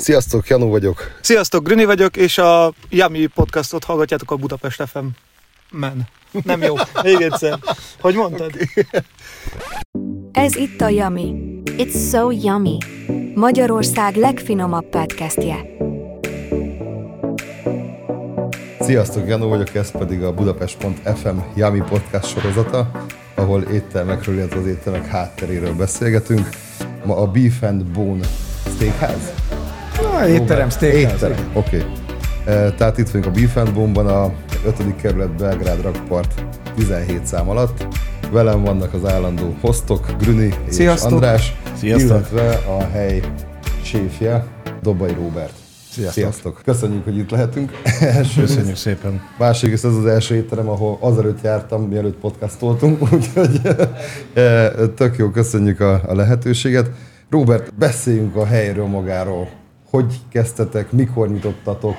Sziasztok, Janó vagyok. Sziasztok, Grüni vagyok, és a Yami podcastot hallgatjátok a Budapest FM. Men. Nem jó. Még egyszer. Hogy mondtad? Ez itt a Yummy. It's so yummy. Magyarország legfinomabb podcastje. Sziasztok, Janó vagyok, ez pedig a Budapest.fm Yami podcast sorozata, ahol éttermekről, illetve az éttermek hátteréről beszélgetünk. Ma a Beef and Bone Steakhouse? Na, étterem, steakhouse. Étterem, oké. Okay. Tehát itt vagyunk a Beef and Bone-ban, a 5. kerület Belgrád rakpart 17 szám alatt. Velem vannak az állandó hostok, Grüni és Sziasztok. András, Sziasztok. illetve a hely séfje, Dobai Róbert. Sziasztok. Sziasztok. Köszönjük, hogy itt lehetünk. Első Köszönjük szépen. Másrészt ez az első étterem, ahol azelőtt jártam, mielőtt podcastoltunk, úgyhogy tök jó, köszönjük a, a lehetőséget. Robert, beszéljünk a helyről magáról. Hogy kezdtetek, mikor nyitottatok,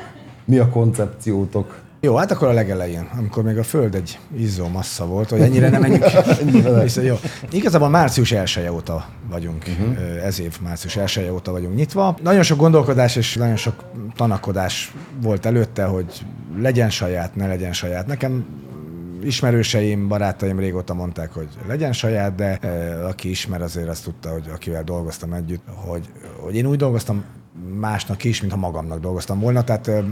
mi a koncepciótok? Jó, hát akkor a legelején, amikor még a Föld egy izzó massza volt, hogy ennyire nem menjünk vissza. Jó. Igazából március 1 óta vagyunk, uh-huh. ez év március 1 óta vagyunk nyitva. Nagyon sok gondolkodás és nagyon sok tanakodás volt előtte, hogy legyen saját, ne legyen saját. Nekem ismerőseim, barátaim régóta mondták, hogy legyen saját, de e, aki ismer azért azt tudta, hogy akivel dolgoztam együtt, hogy, hogy én úgy dolgoztam másnak is, mintha magamnak dolgoztam volna, tehát e,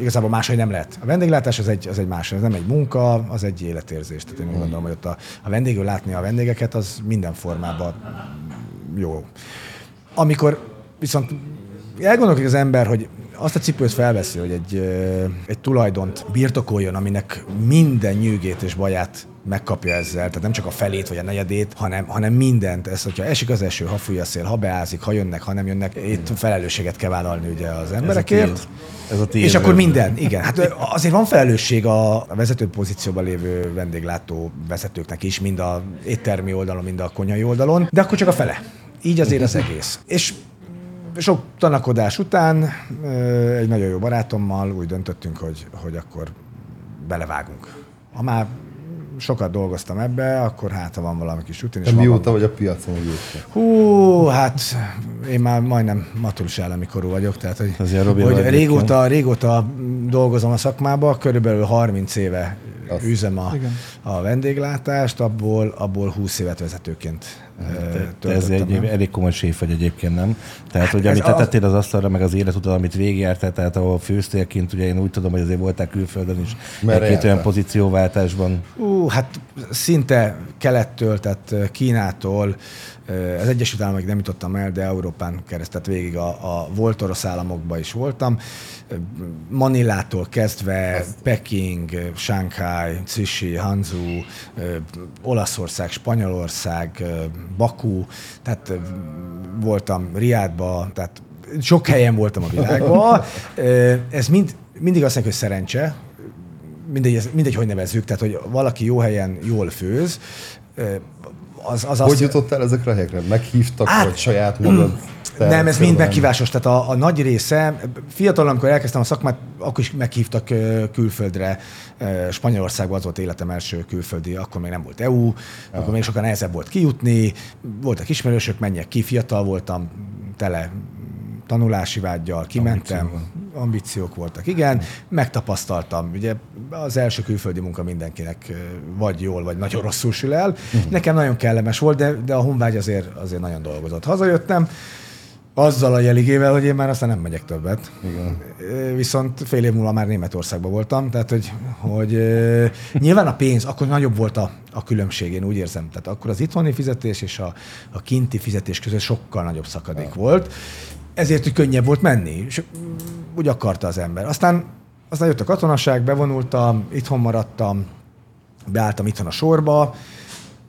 igazából máshogy nem lehet. A vendéglátás az egy, az egy más, ez nem egy munka, az egy életérzés. Tehát én úgy gondolom, hogy ott a, a vendégül látni a vendégeket, az minden formában jó. Amikor viszont elgondolkodik az ember, hogy azt a cipőt felveszi, hogy egy, egy tulajdont birtokoljon, aminek minden nyűgét és baját megkapja ezzel, tehát nem csak a felét vagy a negyedét, hanem, hanem mindent. Ez, hogyha esik az eső, ha fúj a szél, ha beázik, ha jönnek, ha nem jönnek, itt felelősséget kell vállalni ugye az emberekért. Ez a tiéd. És akkor minden, igen. Hát azért van felelősség a, a vezető pozícióban lévő vendéglátó vezetőknek is, mind a éttermi oldalon, mind a konyhai oldalon, de akkor csak a fele. Így azért az egész. És sok tanakodás után egy nagyon jó barátommal úgy döntöttünk, hogy, hogy akkor belevágunk. Ha már sokat dolgoztam ebbe, akkor hát ha van valami kis rutin. Te van mióta vagy a piacon egyébként? Hú, hát én már majdnem maturus állami korú vagyok, tehát hogy, Az ilyen Robi hogy régóta, régóta dolgozom a szakmába, körülbelül 30 éve Azt. üzem a, a vendéglátást, abból, abból 20 évet vezetőként ö, Te ez egy el. elég komoly séf vagy egyébként, nem? Tehát, hogy amit te tettél az asztalra, meg az életutat, amit végigjártál, tehát ahol főztél kint, ugye én úgy tudom, hogy azért voltál külföldön is, egy-két olyan pozícióváltásban. Ú, hát szinte kelettől, tehát Kínától, az Egyesült Államokig nem jutottam el, de Európán keresztett végig a, a volt orosz államokban is voltam. Manilától kezdve Peking, Shanghai, Cishi, Hanzhou, Olaszország, Spanyolország, Baku, tehát voltam Riádba, tehát sok helyen voltam a világban. Ez mind, mindig azt mondják, hogy szerencse, mindegy, ez- mindegy, hogy nevezzük, tehát hogy valaki jó helyen jól főz, az, az Hogy azt, jutottál ezekre a helyekre? Meghívtak, Át- vagy saját magad? nem, ez mind meghívásos. Tehát a, a nagy része, fiatalon, amikor elkezdtem a szakmát, akkor is meghívtak külföldre. Spanyolországban az volt életem első külföldi, akkor még nem volt EU, akkor még sokan nehezebb volt kijutni, voltak ismerősök, menjek ki, fiatal voltam, tele tanulási vágyjal, kimentem, ambíciók voltak, igen, megtapasztaltam. Ugye az első külföldi munka mindenkinek vagy jól, vagy nagyon rosszul sül el. Nekem nagyon kellemes volt, de, de a honvágy azért, azért nagyon dolgozott. Hazajöttem, azzal a jeligével, hogy én már aztán nem megyek többet. Igen. Viszont fél év múlva már Németországban voltam, tehát hogy, hogy nyilván a pénz, akkor nagyobb volt a, a különbség, én úgy érzem. Tehát akkor az itthoni fizetés és a, a kinti fizetés között sokkal nagyobb szakadék volt. Ezért, hogy könnyebb volt menni, és úgy akarta az ember. Aztán, aztán jött a katonaság, bevonultam, itthon maradtam, beálltam itthon a sorba,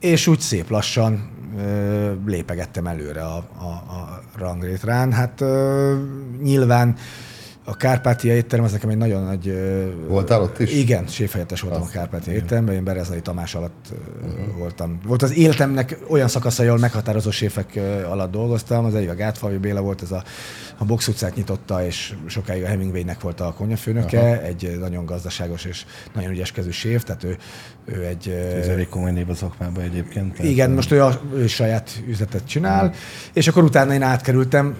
és úgy szép lassan ö, lépegettem előre a, a, a rangrétrán. Hát ö, nyilván a Kárpátia étterem az nekem egy nagyon nagy... Voltál ott is? Igen, séfhelyettes voltam a Kárpátia étteremben, én Berezai Tamás alatt uh-huh. voltam. Volt az életemnek olyan szakaszai, ahol meghatározó séfek alatt dolgoztam, az egyik a Gátfalvi Béla volt, ez a, a box utcát nyitotta, és sokáig a Hemingwaynek volt a konyafőnöke, uh-huh. egy nagyon gazdaságos és nagyon ügyeskező séf, tehát ő, ő egy... Ez elég komoly név a szakmában egyébként. tehát, igen, most ő, a, ő saját üzletet csinál, és akkor utána én átkerültem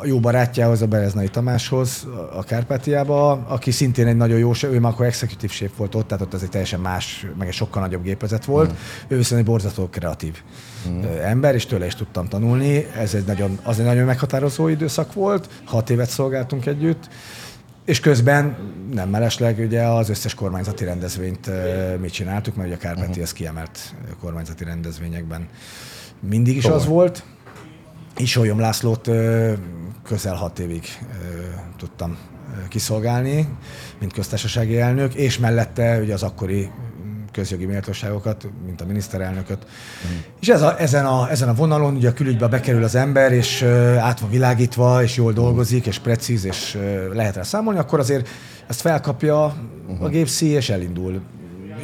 a jó barátjához, a Bereznai Tamáshoz, a Kárpátiába, aki szintén egy nagyon jó, ő már akkor executive chef volt ott, tehát ott ez egy teljesen más, meg egy sokkal nagyobb gépezet volt. Mm. Ő viszont egy borzasztó kreatív mm. ember, és tőle is tudtam tanulni. Ez egy nagyon, az egy nagyon meghatározó időszak volt, hat évet szolgáltunk együtt, és közben nem mellesleg ugye az összes kormányzati rendezvényt mit csináltuk, mert ugye a Kárpáti uh-huh. ez kiemelt kormányzati rendezvényekben mindig is Tovább. az volt. Isolyom Lászlót közel hat évig tudtam kiszolgálni, mint köztársasági elnök, és mellette ugye az akkori közjogi méltóságokat, mint a miniszterelnököt. Mm. És ez a, ezen, a, ezen a vonalon ugye a külügybe bekerül az ember, és át van világítva, és jól dolgozik, és precíz, és lehet rá számolni, akkor azért ezt felkapja a mhm. gépszi, és elindul.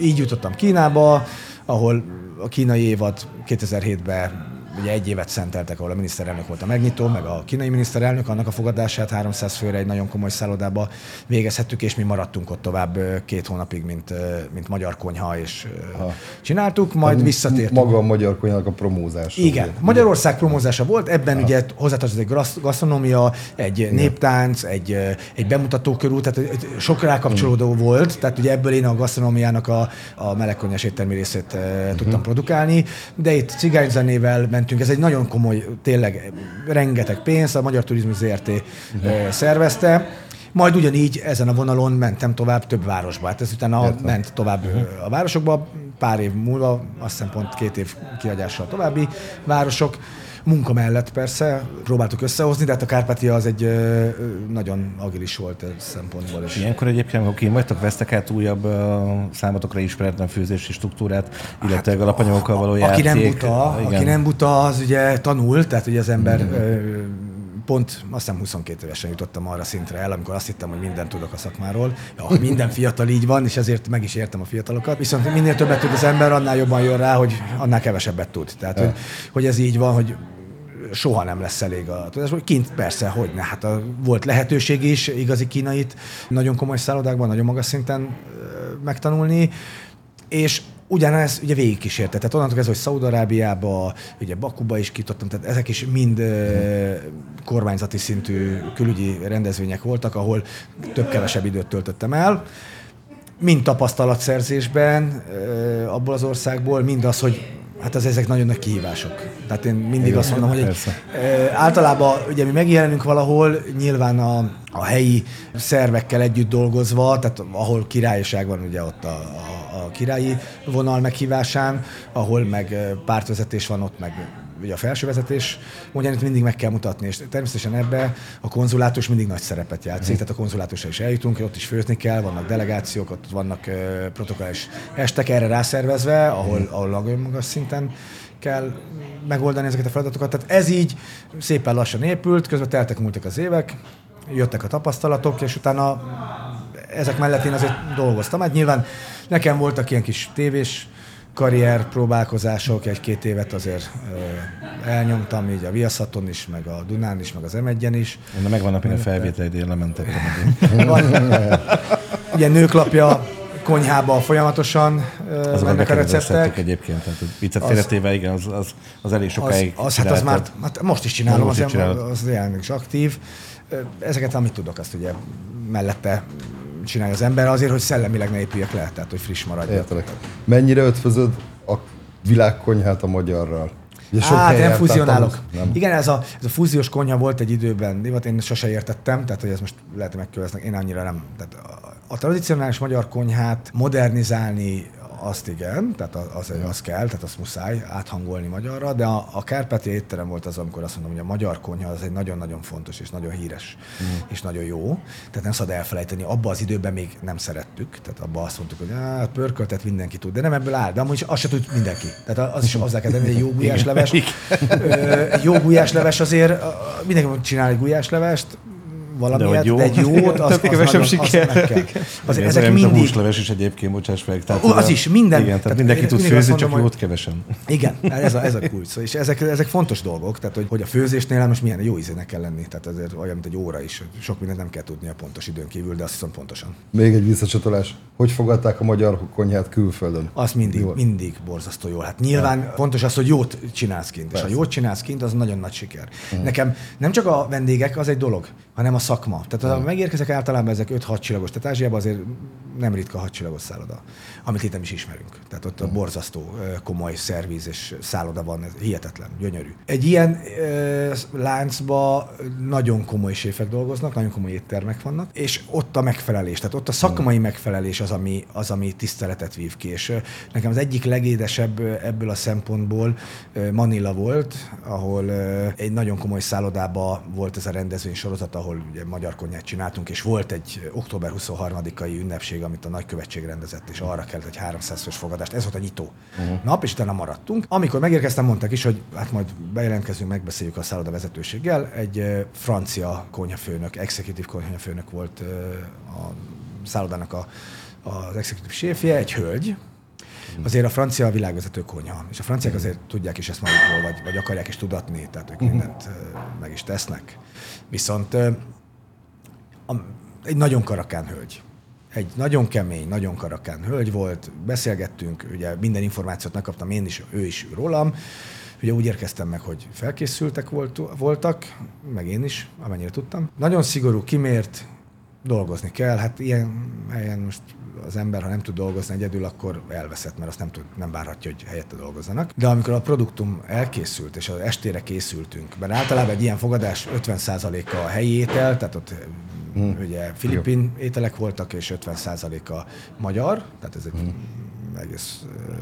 Így jutottam Kínába, ahol a kínai évad 2007-ben ugye egy évet szenteltek, ahol a miniszterelnök volt a megnyitó, meg a kínai miniszterelnök, annak a fogadását 300 főre egy nagyon komoly szállodába végezhettük, és mi maradtunk ott tovább két hónapig, mint, mint magyar konyha, és ha. csináltuk, majd visszatértünk. Maga a magyar konyhának a promózása. Igen, ugye? Magyarország promózása volt, ebben ha. ugye hozzátartozik egy gasztronómia, egy Igen. néptánc, egy, egy bemutatókörút, tehát sok rákapcsolódó hmm. volt, tehát ugye ebből én a gasztronómiának a, a melegkonyhás éttermi részét uh, tudtam produkálni, de itt cigányzenével ment mentünk. Ez egy nagyon komoly, tényleg rengeteg pénz, a Magyar Turizmus ZRT uh-huh. szervezte. Majd ugyanígy ezen a vonalon mentem tovább több városba. Hát ez utána Értem. ment tovább uh-huh. a városokba, pár év múlva, azt hiszem pont két év kiadással további városok munka mellett persze próbáltuk összehozni, de hát a Kárpátia az egy ö, nagyon agilis volt ez szempontból. És ilyenkor egyébként, ha kim vagytok, vesztek át újabb uh, számotokra ismeretlen főzési struktúrát, illetve hát, alapanyagokkal való aki játék. nem buta, igen. aki nem buta, az ugye tanul, tehát ugye az ember mm. ö, pont azt hiszem 22 évesen jutottam arra szintre el, amikor azt hittem, hogy mindent tudok a szakmáról. Ja, minden fiatal így van, és ezért meg is értem a fiatalokat. Viszont minél többet tud az ember, annál jobban jön rá, hogy annál kevesebbet tud. Tehát, hogy, hogy ez így van, hogy soha nem lesz elég a tudás. Kint persze, hogy ne. Hát a, volt lehetőség is igazi kínait nagyon komoly szállodákban, nagyon magas szinten megtanulni, és ugyanez ugye végigkísérte. Tehát onnantól kezdve, hogy Szaudarábiába, ugye Bakuba is kitottam, tehát ezek is mind kormányzati szintű külügyi rendezvények voltak, ahol több-kevesebb időt töltöttem el mind tapasztalatszerzésben abból az országból, mind az, hogy Hát az ezek nagyon nagy kihívások. Tehát én mindig Igen, azt mondom, hogy egy, e, általában ugye mi megjelenünk valahol, nyilván a, a helyi szervekkel együtt dolgozva, tehát ahol királyság van ugye ott a, a, a királyi vonal meghívásán, ahol meg pártvezetés van, ott meg ugye a felsővezetés, ugyanitt mindig meg kell mutatni, és természetesen ebbe a konzulátus mindig nagy szerepet játszik, tehát a konzulátusra is eljutunk, ott is főzni kell, vannak delegációk, ott vannak protokollális estek erre rászervezve, ahol, mm. ahol nagyon magas szinten kell megoldani ezeket a feladatokat. Tehát ez így szépen lassan épült, közben teltek múltak az évek, jöttek a tapasztalatok, és utána ezek mellett én azért dolgoztam. Hát nyilván nekem voltak ilyen kis tévés karrier próbálkozások, egy-két évet azért elnyomtam, így a Viaszaton is, meg a Dunán is, meg az m is. De megvannak a felvételeid, én lementettem. Ugye nőklapja konyhába folyamatosan az mennek a receptek. egyébként, tehát viccet félretéve, igen, az, az, az elég sokáig az, az, hát az már, hát most is csinálom, most az, az, az jelenleg is aktív. Ezeket, amit tudok, azt ugye mellette csinálja az ember azért, hogy szellemileg ne épüljek le, tehát hogy friss maradjak. Értelek. Mennyire ötvözöd a világkonyhát a magyarral? Ugye sok hát nem fuzionálok. Nem. Igen, ez a, ez a fúziós konyha volt egy időben, divat, én sose értettem, tehát hogy ez most lehet, hogy megköveznek, én annyira nem. Tehát a, a tradicionális magyar konyhát modernizálni azt igen, tehát az, az kell, tehát azt muszáj áthangolni magyarra, de a, a Kárpáti étterem volt az, amikor azt mondom, hogy a magyar konyha az egy nagyon-nagyon fontos és nagyon híres mm. és nagyon jó. Tehát nem szabad elfelejteni, abban az időben még nem szerettük, tehát abban azt mondtuk, hogy hát pörköltet mindenki tud, de nem ebből áll, de amúgy azt se tud mindenki. Tehát az is hozzá kell tenni, egy jó gulyásleves. jó gulyásleves azért, mindenki csinál egy gulyáslevest, valamilyet, de, hogy jó. de egy jót, az, az, kevesebb nagyon, azt siker. meg kell. Azért Azért ez ezek olyan, mint a mindig, húsleves is egyébként, bocsáss meg. Tehát, Ó, az is, minden. Igen, tehát, Tehát mindenki tud mindig főzni, csak mondom, jót kevesen. Igen, ez a, ez a kulcs. És ezek, ezek fontos dolgok, tehát hogy, hogy a főzésnél most milyen jó ízének kell lenni, tehát ezért olyan, mint egy óra is. Sok mindent nem kell tudni a pontos időn kívül, de azt hiszem pontosan. Még egy visszacsatolás. Hogy fogadták a magyar konyhát külföldön? Az mindig, Jó. mindig borzasztó jól. Hát nyilván ja. fontos az, hogy jót csinálsz kint. És ha jót csinálsz kint, az nagyon nagy siker. Uh-huh. Nekem nem csak a vendégek, az egy dolog, hanem a szakma. Tehát ha megérkezek általában ezek 5-6 csillagos, tehát Ázsiában azért nem ritka 6 csillagos szálloda, amit itt nem is ismerünk. Tehát ott a borzasztó komoly szerviz és szálloda van, ez hihetetlen, gyönyörű. Egy ilyen ö, láncba nagyon komoly séfek dolgoznak, nagyon komoly éttermek vannak, és ott a megfelelés, tehát ott a szakmai megfelelés az, ami, az, ami tiszteletet vív ki. És nekem az egyik legédesebb ebből a szempontból Manila volt, ahol egy nagyon komoly szállodába volt ez a rendezvény sorozat, ahol ugye magyar konyhát csináltunk, és volt egy október 23-ai ünnepség, amit a nagykövetség rendezett, és arra kellett egy 300 fős fogadást. Ez volt a nyitó uh-huh. nap, és utána maradtunk. Amikor megérkeztem, mondták is, hogy hát majd bejelentkezünk, megbeszéljük a szálloda vezetőséggel. Egy francia konyhafőnök, executive konyhafőnök volt a szállodának a, az executive séfje, egy hölgy, Azért a francia a világvezető konyha, és a franciák azért tudják is ezt magukról, vagy, vagy akarják is tudatni, tehát ők mindent ö, meg is tesznek. Viszont a, egy nagyon karakán hölgy. Egy nagyon kemény, nagyon karakán hölgy volt, beszélgettünk, ugye minden információt megkaptam én is, ő is rólam. Ugye úgy érkeztem meg, hogy felkészültek volt, voltak, meg én is, amennyire tudtam. Nagyon szigorú, kimért, dolgozni kell. Hát ilyen helyen most az ember, ha nem tud dolgozni egyedül, akkor elveszett, mert azt nem, tud, nem várhatja, hogy helyette dolgozzanak. De amikor a produktum elkészült, és az estére készültünk, mert általában egy ilyen fogadás 50%-a a helyi étel, tehát ott hmm. ugye filipin ételek voltak, és 50%-a magyar, tehát ez egy egész ö,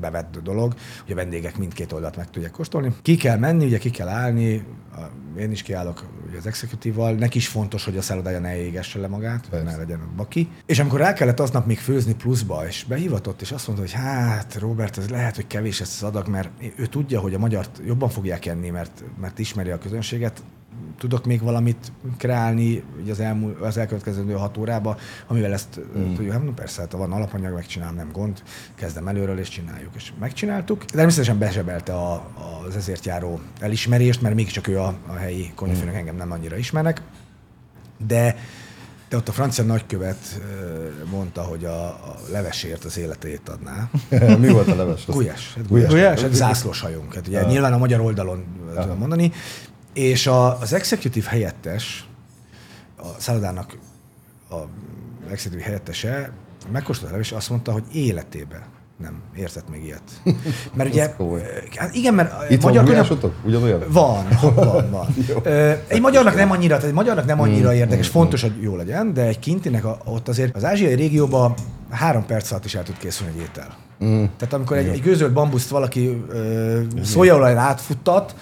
bevett dolog, hogy a vendégek mindkét oldalt meg tudják kóstolni. Ki kell menni, ugye ki kell állni, én is kiállok az executive neki is fontos, hogy a szállodája ne égesse le magát, hogy ne legyen baki. És amikor el kellett aznap még főzni pluszba, és behivatott, és azt mondta, hogy hát Robert, ez lehet, hogy kevés ez az adag, mert ő tudja, hogy a magyart jobban fogják enni, mert, mert ismeri a közönséget, tudok még valamit kreálni ugye az, elmúl, az elkövetkező hat órába, amivel ezt mm. tudjuk, hát no, persze, hát ha van alapanyag, megcsinálom, nem gond, kezdem előről és csináljuk. És megcsináltuk. Természetesen bezsebelte a, az ezért járó elismerést, mert mégiscsak ő a, a helyi konyhafőnök, engem nem annyira ismernek, de de ott a francia nagykövet mondta, hogy a, a levesért az életét adná. Mi volt a leves? Gulyás. Hát Gulyás. gulyás. Hát zászlós hajunk. Hát ugye nyilván a magyar oldalon uh tudom mondani. És a, az executive helyettes, a szállodának a executive helyettese megkóstolta és azt mondta, hogy életébe nem érzett még ilyet. Mert ugye, hát igen, mert Itt van magyar gulyásotok? Ugyanolyan? van, van, van. Egy magyarnak nem annyira, egy magyarnak nem annyira érdekes, fontos, hogy jó legyen, de egy kintinek a, ott azért az ázsiai régióban három perc alatt is el tud készülni egy étel. Mm. Tehát amikor egy, egy gőzölt bambuszt valaki ö, szójaolajra átfuttat,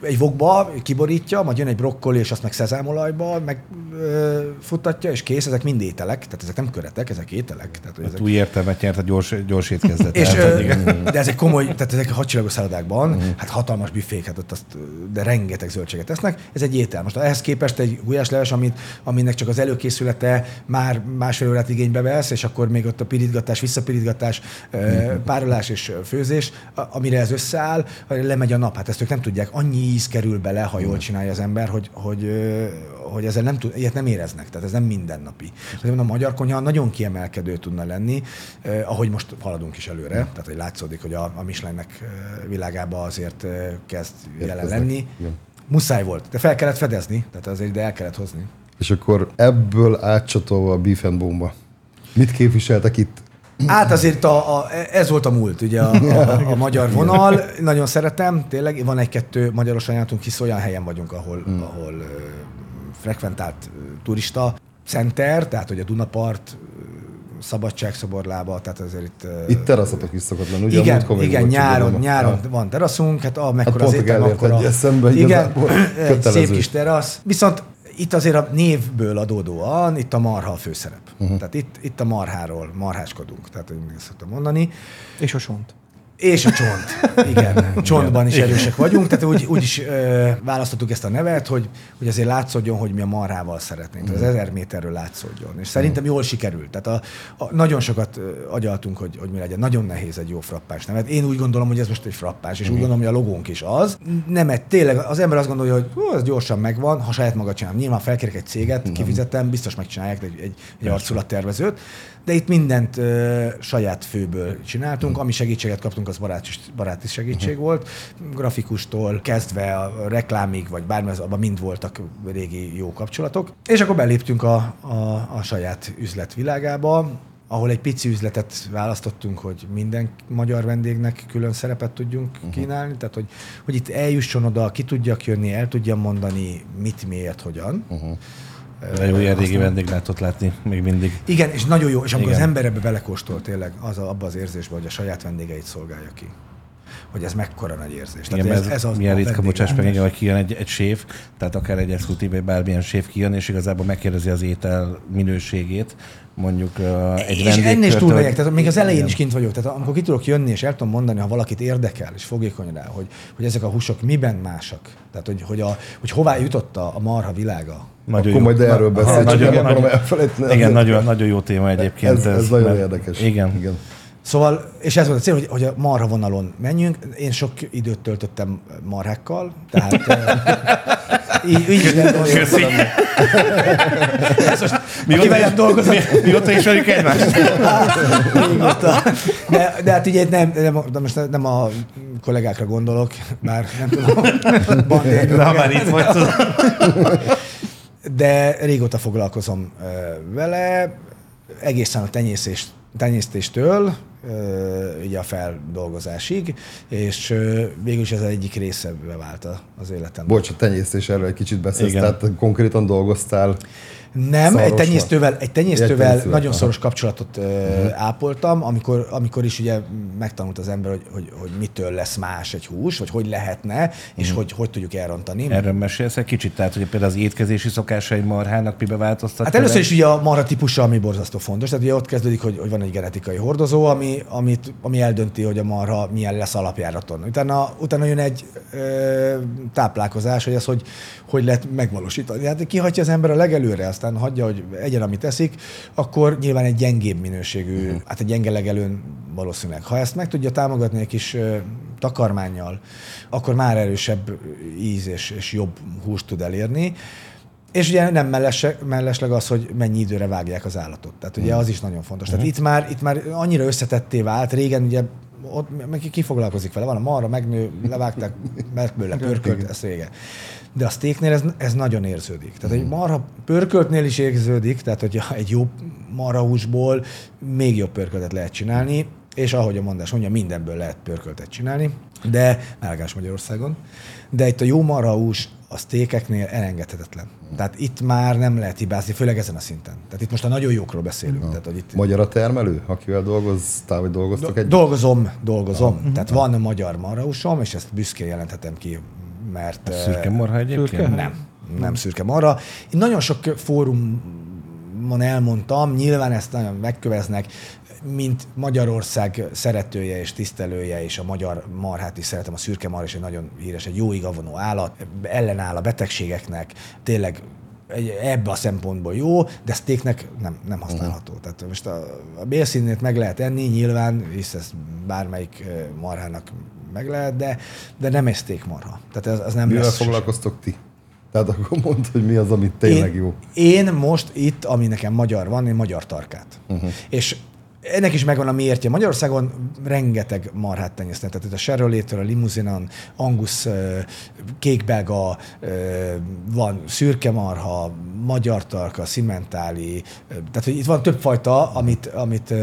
egy vokba kiborítja, majd jön egy brokkoli, és azt meg szezámolajba megfuttatja, és kész, ezek mind ételek, tehát ezek nem köretek, ezek ételek. Tehát, hogy ezek... Új értelmet nyert a gyors, gyors étkezdet. És, ö, de ezek komoly, tehát ezek a hadsilagos szállodákban, hát hatalmas büfék, hát ott azt, de rengeteg zöldséget tesznek. Ez egy étel. Most ehhez képest egy gulyásleves, amit, aminek csak az előkészülete már másfél órát igénybe vesz, és akkor még ott a pirítgatás, visszapirítgatás, ö, párolás és főzés, amire ez összeáll, lemegy a nap. Hát ezt ők nem tudják. Annyi íz kerül bele, ha jól csinálja az ember, hogy, hogy, hogy ezzel nem tud, ilyet nem éreznek. Tehát ez nem mindennapi. Azért a magyar konyha nagyon kiemelkedő tudna lenni, eh, ahogy most haladunk is előre. Tehát, hogy látszódik, hogy a, a Michelinnek világában azért kezd jelen Érkeznek. lenni. Igen. Muszáj volt, de fel kellett fedezni, tehát azért ide el kellett hozni. És akkor ebből átcsatolva a Beef and Bomba. Mit képviseltek itt? Hát azért a, a, ez volt a múlt, ugye a, a, a magyar vonal. Nagyon szeretem, tényleg van egy-kettő magyaros ajánlatunk, hisz olyan helyen vagyunk, ahol, mm. ahol ö, frekventált turista center, tehát hogy a Dunapart, Szabadságszoborlába, tehát azért itt... Itt teraszatok is szokott lenni, ugye? a igen, igen nyáron, Csibolóban. nyáron Ah. van teraszunk, hát amekkora Hát az pont étterem, elért akkor egy eszembe, igen, egy szép kis terasz. Viszont itt azért a névből adódóan itt a marha a főszerep. Uh-huh. Tehát itt, itt a marháról marháskodunk, tehát hogy ezt szoktam mondani. És a sont. És a csont. Igen, csontban is erősek vagyunk, tehát úgy, úgy is ö, választottuk ezt a nevet, hogy, hogy azért látszódjon, hogy mi a marhával szeretnénk, az ezer méterről látszódjon. És szerintem jól sikerült. Tehát a, a, nagyon sokat agyaltunk, hogy, hogy mi legyen. Nagyon nehéz egy jó frappás nevet. Én úgy gondolom, hogy ez most egy frappás, és úgy gondolom, hogy a logónk is az. Nem, egy, tényleg az ember azt gondolja, hogy ez gyorsan megvan, ha saját maga csinálom. Nyilván felkérek egy céget, kifizetem, biztos megcsinálják egy, egy, egy arculattervezőt, de itt mindent ö, saját főből csináltunk, ami segítséget kaptunk, az barát, baráti segítség volt. Grafikustól kezdve a reklámig, vagy bármi, az, abban mind voltak régi jó kapcsolatok. És akkor beléptünk a, a, a saját üzlet világába, ahol egy pici üzletet választottunk, hogy minden magyar vendégnek külön szerepet tudjunk kínálni, tehát hogy, hogy itt eljusson oda, ki tudjak jönni, el tudjam mondani, mit, miért, hogyan. De jó ilyen régi vendéglátót látni még mindig. Igen, és nagyon jó, és amikor Igen. az ember ebbe belekóstol tényleg, az a, abba az érzésbe, hogy a saját vendégeit szolgálja ki. Hogy ez mekkora nagy érzés. Igen, ez, ez az milyen a ritka, bocsáss meg, igen, hogy kijön egy, egy séf, tehát akár egy exkluzív, vagy bármilyen séf kijön, és igazából megkérdezi az étel minőségét, mondjuk uh, egy és ennél is túl megyek, tehát még az elején Igen. is kint vagyok. Tehát amikor ki tudok jönni, és el tudom mondani, ha valakit érdekel, és fogékony rá, hogy, hogy ezek a húsok miben másak. Tehát, hogy, hogy, a, hogy hová jutott a, a marha világa. Nagyon Akkor jó. majd erről beszélünk, nagyon- nagyon- nagyon, nagyon jó téma egyébként. Ez, ez nagyon mert- érdekes. Igen. igen. Szóval, és ez volt a cél, hogy, hogy a marha vonalon menjünk. Én sok időt töltöttem marhákkal, tehát eh, így, így Köszi. Ez most, mi velem dolgozott, Mi, mióta ismerjük egymást? régóta. De, de hát ugye nem, nem, de most nem a kollégákra gondolok, bár nem tudom. De ha már itt vagy, de régóta foglalkozom vele, egészen a tenyészés, tenyésztéstől ugye a feldolgozásig, és végül is ez egyik része vált az életem. Bocs, a tenyésztés erről egy kicsit beszélsz, Igen. tehát konkrétan dolgoztál. Nem, egy Szarosra. tenyésztővel, egy tenyésztővel Egy tenyésztővel, nagyon aha. szoros kapcsolatot uh, ápoltam, amikor, amikor is ugye megtanult az ember, hogy, hogy, hogy mitől lesz más egy hús, vagy hogy lehetne, és hogy hogy tudjuk elrontani. Erről mesélsz egy kicsit, tehát hogy például az étkezési szokásai marhának mibe változtak? Hát először is ugye a marha típusa, ami borzasztó fontos. Tehát ugye ott kezdődik, hogy, hogy van egy genetikai hordozó, ami, amit, ami eldönti, hogy a marha milyen lesz alapjáraton. Utána, utána jön egy ö, táplálkozás, hogy ez hogy, hogy lehet megvalósítani. Hát kihagyja az ember a legelőre, aztán hagyja, hogy egyen, amit eszik, akkor nyilván egy gyengébb minőségű, uh-huh. hát egy gyenge legelőn valószínűleg. Ha ezt meg tudja támogatni egy kis ö, takarmányjal, akkor már erősebb íz és, és jobb húst tud elérni. És ugye nem mellesleg, mellesleg az, hogy mennyi időre vágják az állatot. Tehát ugye az is nagyon fontos. Tehát itt már, itt már annyira összetetté vált, régen ugye ott meg ki foglalkozik vele, van a marra, megnő, levágták, mert bőle pörkölt, ez régen. De a steaknél ez, ez nagyon érződik. Tehát egy marha pörköltnél is érződik, tehát hogy egy jó marhahúsból még jobb pörköltet lehet csinálni, és ahogy a mondás mondja, mindenből lehet pörköltet csinálni, de Melgás Magyarországon. De itt a jó marhahús a sztékeknél elengedhetetlen. Tehát itt már nem lehet hibázni, főleg ezen a szinten. Tehát itt most a nagyon jókról beszélünk. Tehát, hogy itt Magyar a termelő, akivel dolgoztál, vagy dolgoztok egy? dolgozom, dolgozom. Tehát van magyar marhahúsom, és ezt büszkén jelenthetem ki, mert... eh, Szürke morha egyébként? nem, nem szürke marha. Én nagyon sok fórumon elmondtam, nyilván ezt nagyon megköveznek, mint Magyarország szeretője és tisztelője, és a magyar marhát is szeretem, a szürke marha is egy nagyon híres, egy jó igavonó állat, ellenáll a betegségeknek, tényleg ebbe a szempontból jó, de steaknek nem, nem használható. Uh-huh. Tehát most a, a bélszínét meg lehet enni, nyilván, hisz ez bármelyik eh, marhának meg lehet, de, de nem steak marha. Tehát ez, az nem Mivel lesz foglalkoztok ti? Tehát akkor mondd, hogy mi az, amit tényleg én, jó. Én most itt, ami nekem magyar van, én magyar tarkát. Uh-huh. És ennek is megvan a miértje. Magyarországon rengeteg marhát tenyésztenek. Tehát itt a Chevrolet-től, a Limuzinon, Angus, kékbelga, van szürke marha, magyar tarka, szimentáli. Tehát, hogy itt van több fajta, amit, amit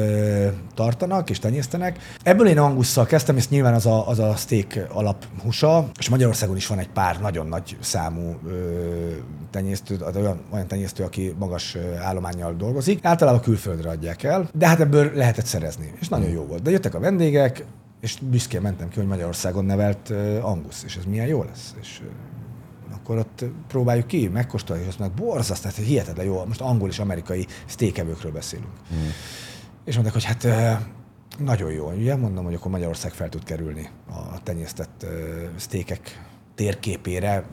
tartanak és tenyésztenek. Ebből én Angusszal kezdtem, és nyilván az a, az a steak alaphúsa, és Magyarországon is van egy pár nagyon nagy számú tenyésztő, olyan, olyan tenyésztő, aki magas állományjal dolgozik. Általában külföldre adják el, de hát ebből lehetett szerezni, és nagyon jó volt. De jöttek a vendégek, és büszkén mentem ki, hogy Magyarországon nevelt Angus, és ez milyen jó lesz. És akkor ott próbáljuk ki, megkóstoljuk, és azt mondják, borzasztó, tehát hihetetlen jó, most angol és amerikai steakevőkről beszélünk. Mm. És mondták, hogy hát Nagyon jó. Ugye mondom, hogy akkor Magyarország fel tud kerülni a tenyésztett uh, sztékek térképére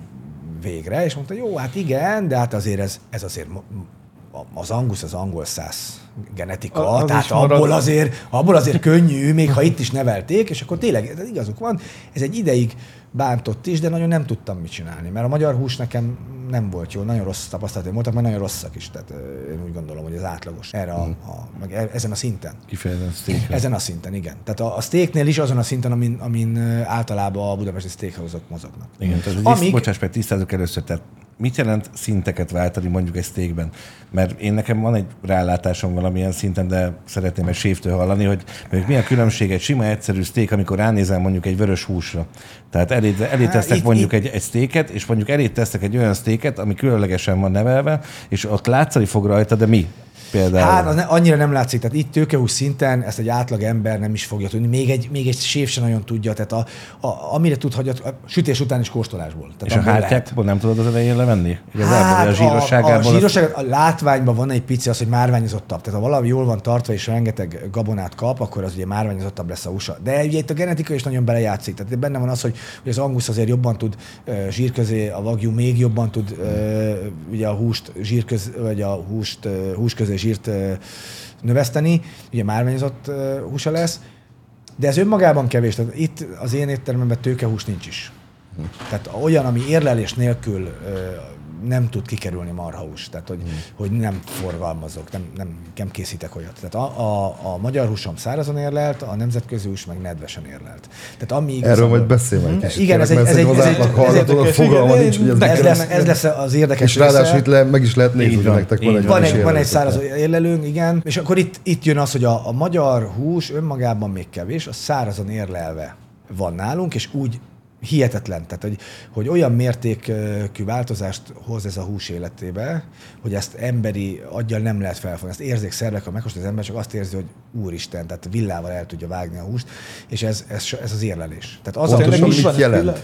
végre, és mondta, jó, hát igen, de hát azért ez, ez azért az angusz az angol száz genetika, az tehát abból azért, abból azért könnyű, még ha itt is nevelték, és akkor tényleg igazuk van, ez egy ideig bántott is, de nagyon nem tudtam mit csinálni, mert a magyar hús nekem nem volt jó, nagyon rossz tapasztalatok voltak, mert nagyon rosszak is, tehát én úgy gondolom, hogy az átlagos erre a, hmm. a, meg e, ezen a szinten. Kifejezetten steak. Ezen a szinten, igen. Tehát a, a steaknél is azon a szinten, amin, amin általában a budapesti steakhouse mozognak. Igen, tehát Amíg... bocsáss meg, tisztázok először, tehát mit jelent szinteket váltani mondjuk egy steakben? Mert én nekem van egy rálátásom valamilyen szinten, de szeretném egy séftől hallani, hogy mi a különbség egy sima, egyszerű steak, amikor ránézem mondjuk egy vörös húsra. Tehát elé, elé tesztek hát, mondjuk itt... Egy, egy steaket, és mondjuk elé tesztek egy olyan steaket, ami különlegesen van nevelve, és ott látszani fog rajta, de mi? Például? Hát az ne, annyira nem látszik, tehát itt tőkehús szinten ezt egy átlag ember nem is fogja tudni, még egy, még egy séf sem nagyon tudja, tehát a, a, amire tud a sütés után is kóstolásból. Tehát És a hártyákból nem tudod az elején levenni? hát a zsírosságából? A, a, zsírosság, a látványban van egy pici az, hogy márványozottabb. Tehát ha valami jól van tartva és rengeteg gabonát kap, akkor az ugye márványozottabb lesz a USA. De ugye itt a genetika is nagyon belejátszik. Tehát benne van az, hogy, hogy az angusz azért jobban tud uh, zsír közé, a vagyú még jobban tud ugye a húst zsír köz, vagy a húst hús közé zsírt növeszteni, ugye márványozott húsa lesz, de ez önmagában kevés. Tehát itt az én éttermemben tőkehús nincs is. Tehát olyan, ami érlelés nélkül nem tud kikerülni marhahús, tehát hogy, hmm. hogy nem forgalmazok, nem, nem, nem készítek olyat. Tehát a, a, a magyar húsom szárazon érlelt, a nemzetközi hús meg nedvesen érlelt. Tehát ami igazán, Erről majd beszélj majd kicsit. Igen, ez egy, ez egy, ez egy, fogalma nincs, hogy ez, ez, lesz, ez lesz az érdekes És ráadásul itt le, meg is lehet nézni, hogy nektek van egy Van egy, van egy szárazon érlelőnk, igen, és akkor itt, itt jön az, hogy a, a magyar hús önmagában még kevés, a szárazon érlelve van nálunk, és úgy hihetetlen. Tehát, hogy, hogy olyan mértékű változást hoz ez a hús életébe, hogy ezt emberi aggyal nem lehet felfogni. Ezt érzékszervek, ha meghozta az ember, csak azt érzi, hogy úristen, tehát villával el tudja vágni a húst, és ez, ez, ez az érlelés. Tehát az Pontosan, a, mit jelent?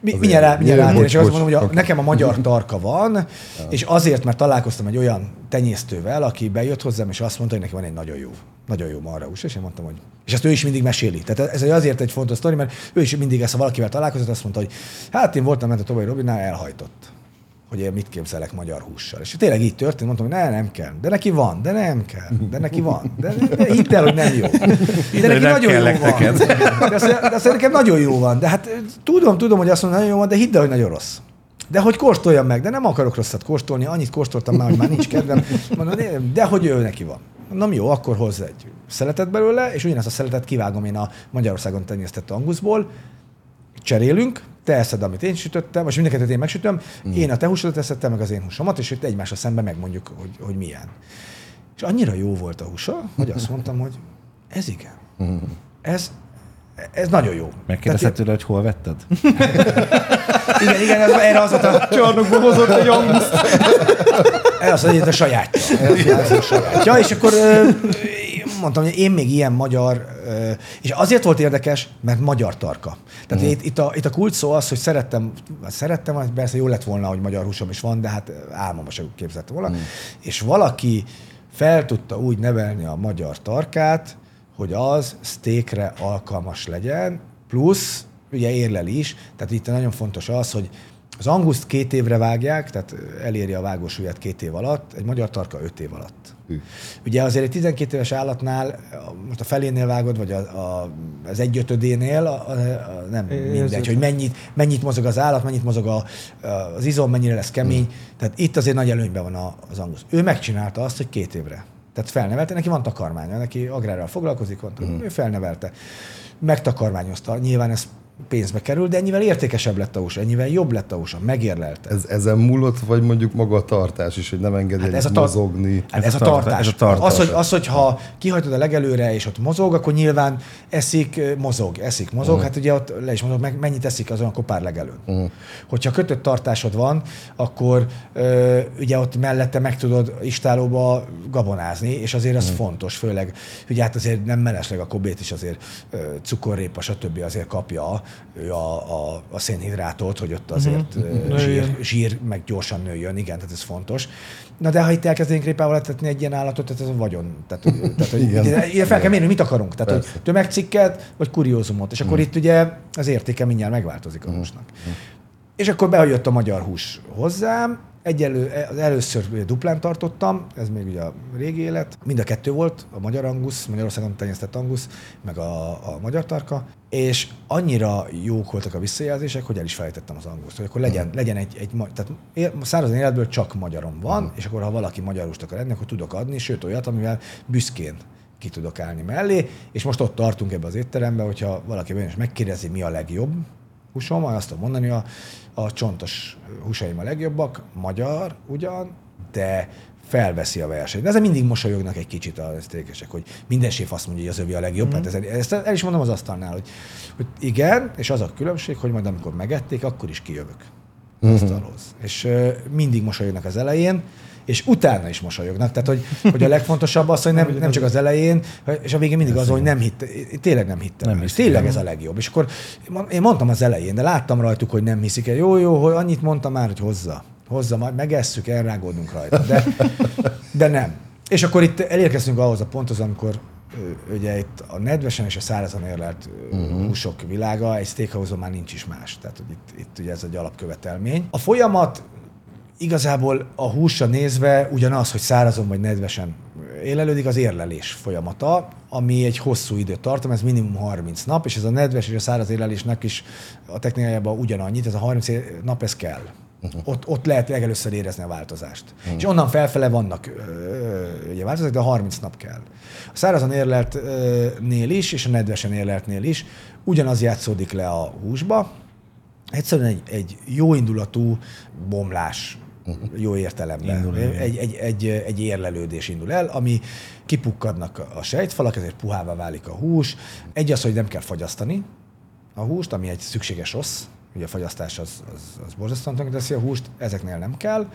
Mi, mindjárt rá, mindjárt rá, csak azt mondom, hogy a, nekem a magyar tarka van, és azért, mert találkoztam egy olyan tenyésztővel, aki bejött hozzám, és azt mondta, hogy neki van egy nagyon jó, nagyon jó marhahús, és én mondtam, hogy és ezt ő is mindig meséli. Tehát ez azért egy fontos sztori, mert ő is mindig ezt, ha valakivel találkozott, azt mondta, hogy hát én voltam ment a Tobai Robinál, elhajtott hogy én mit képzelek magyar hússal. És tényleg így történt, mondtam, hogy ne, nem kell. De neki van, de nem kell. De neki van. De, de hidd el, hogy nem jó. De neki nagyon jó van. De azt, de azt nekem nagyon jó van. De hát tudom, tudom, hogy azt mondom, nagyon jó van, de hidd el, hogy nagyon rossz. De hogy kóstoljam meg, de nem akarok rosszat kóstolni, annyit kóstoltam már, hogy már nincs kedvem. Mondom, de hogy ő neki van. Na jó, akkor hozz egy szeletet belőle, és ugyanezt a szeletet kivágom én a Magyarországon tenyésztett anguszból, cserélünk, te eszed, amit én sütöttem, most mindeket én megsütöm, mm. én a te húsodat eszed, meg az én húsomat, és itt egymásra szemben megmondjuk, hogy, hogy milyen. És annyira jó volt a húsa, hogy azt mondtam, hogy ez igen. Mm. Ez, ez nagyon jó. Megkérdezted tőle, hogy hol vetted? igen, igen, ez, erre az a csarnokba hozott egy anguszt. Ez az, hogy ez a sajátja. Ez a sajátja. És akkor mondtam, hogy én még ilyen magyar, és azért volt érdekes, mert magyar tarka. Tehát mm. itt, itt, a, itt a kult szó az, hogy szerettem, szerettem, persze jó lett volna, hogy magyar húsom is van, de hát álmomban sem képzeltem volna. Mm. És valaki fel tudta úgy nevelni a magyar tarkát, hogy az steakre alkalmas legyen, plusz ugye érlel is, tehát itt nagyon fontos az, hogy az anguszt két évre vágják, tehát eléri a vágósúlyát két év alatt, egy magyar tarka öt év alatt. Hű. Ugye azért egy 12 éves állatnál, most a felénél vágod, vagy a, a, az egyötödénél, a, a, nem é, mindegy, hogy mennyit, mennyit mozog az állat, mennyit mozog a, az izom, mennyire lesz kemény. Hmm. Tehát itt azért nagy előnyben van az angusz. Ő megcsinálta azt, hogy két évre. Tehát felnevelte, neki van takarmánya, neki agrárral foglalkozik, van, hmm. ő felnevelte. Megtakarmányozta. Nyilván ez pénzbe kerül, de ennyivel értékesebb lett a hús, ennyivel jobb lett a hús, megérlelte. Ez, ezen múlott, vagy mondjuk maga a tartás is, hogy nem engedi hát ez a tar- mozogni? Hát ez, ez, a tartás. ez a tartás. Az, hogy, az, hogy ha kihajtod a legelőre, és ott mozog, akkor nyilván eszik, mozog, eszik, mozog, uh-huh. hát ugye ott le is mondok, meg mennyit eszik azon a kopár legelőn. Uh-huh. Hogyha kötött tartásod van, akkor ö, ugye ott mellette meg tudod istálóba gabonázni, és azért az uh-huh. fontos, főleg, hogy hát azért nem mellesleg a kobét is azért ö, cukorrépa, stb. azért kapja, ő a, a, a szénhidrátot, hogy ott azért uh-huh. zsír, zsír meg gyorsan nőjön, igen, tehát ez fontos. Na de ha itt elkezdenénk répával etetni egy ilyen állatot, tehát ez a vagyon. Tehát, tehát hogy igen. Ilyen fel kell mérni, mit akarunk. Tehát, Persze. hogy tömegcikket, vagy kuriózumot. És akkor uh-huh. itt ugye az értéke mindjárt megváltozik a húsnak. Uh-huh. És akkor bejött a magyar hús hozzám, Egyelő, az először duplán tartottam, ez még ugye a régi élet. Mind a kettő volt, a magyar angusz, Magyarországon tenyésztett angusz, meg a, a magyar tarka, és annyira jók voltak a visszajelzések, hogy el is felejtettem az anguszt, hogy akkor legyen, legyen egy, egy tehát száraz életből csak magyarom van, mm. és akkor ha valaki magyarust akar enni, akkor tudok adni, sőt olyat, amivel büszkén ki tudok állni mellé, és most ott tartunk ebbe az étterembe, hogyha valaki is megkérdezi, mi a legjobb húsom, azt tudom mondani, a a csontos húsaim a legjobbak, magyar ugyan, de felveszi a versenyt. De ezzel mindig mosolyognak egy kicsit a sztékesek, hogy minden séf azt mondja, hogy az övé a legjobb. Mm. Hát ez, ezt el is mondom az asztalnál, hogy, hogy igen, és az a különbség, hogy majd amikor megették, akkor is kijövök mm-hmm. Asztalhoz. És mindig mosolyognak az elején, és utána is mosolyognak. Tehát, hogy, hogy a legfontosabb az, hogy nem, nem csak az elején, és a végén mindig az, hogy nem hitte, tényleg nem hittem. Nem hiszem. Tényleg ez a legjobb. És akkor én mondtam az elején, de láttam rajtuk, hogy nem hiszik el. Jó, jó, hogy annyit mondtam már, hogy hozza. Hozza, majd megesszük, elrágódunk rajta. De, de nem. És akkor itt elérkeztünk ahhoz a ponthoz, amikor ugye itt a nedvesen és a szárazan érlelt uh-huh. húsok világa, egy steakhouse már nincs is más. Tehát hogy itt, itt ugye ez egy alapkövetelmény. A folyamat igazából a húsra nézve ugyanaz, hogy szárazon vagy nedvesen élelődik, az érlelés folyamata, ami egy hosszú időt tart, ez minimum 30 nap, és ez a nedves és a száraz érlelésnek is a technikájában ugyanannyit, ez a 30 nap, ez kell. Uh-huh. Ott, ott lehet legelőször érezni a változást. Uh-huh. És onnan felfele vannak ö, ugye változások, de a 30 nap kell. A szárazon érleltnél is, és a nedvesen érleltnél is ugyanaz játszódik le a húsba, egyszerűen egy, egy jó indulatú bomlás jó értelemben. Indul, egy, egy, egy, egy érlelődés indul el, ami kipukkadnak a sejtfalak, ezért puhává válik a hús. Egy az, hogy nem kell fagyasztani a húst, ami egy szükséges rossz, ugye a fagyasztás az, az, az borzasztóan teszi a húst, ezeknél nem kell,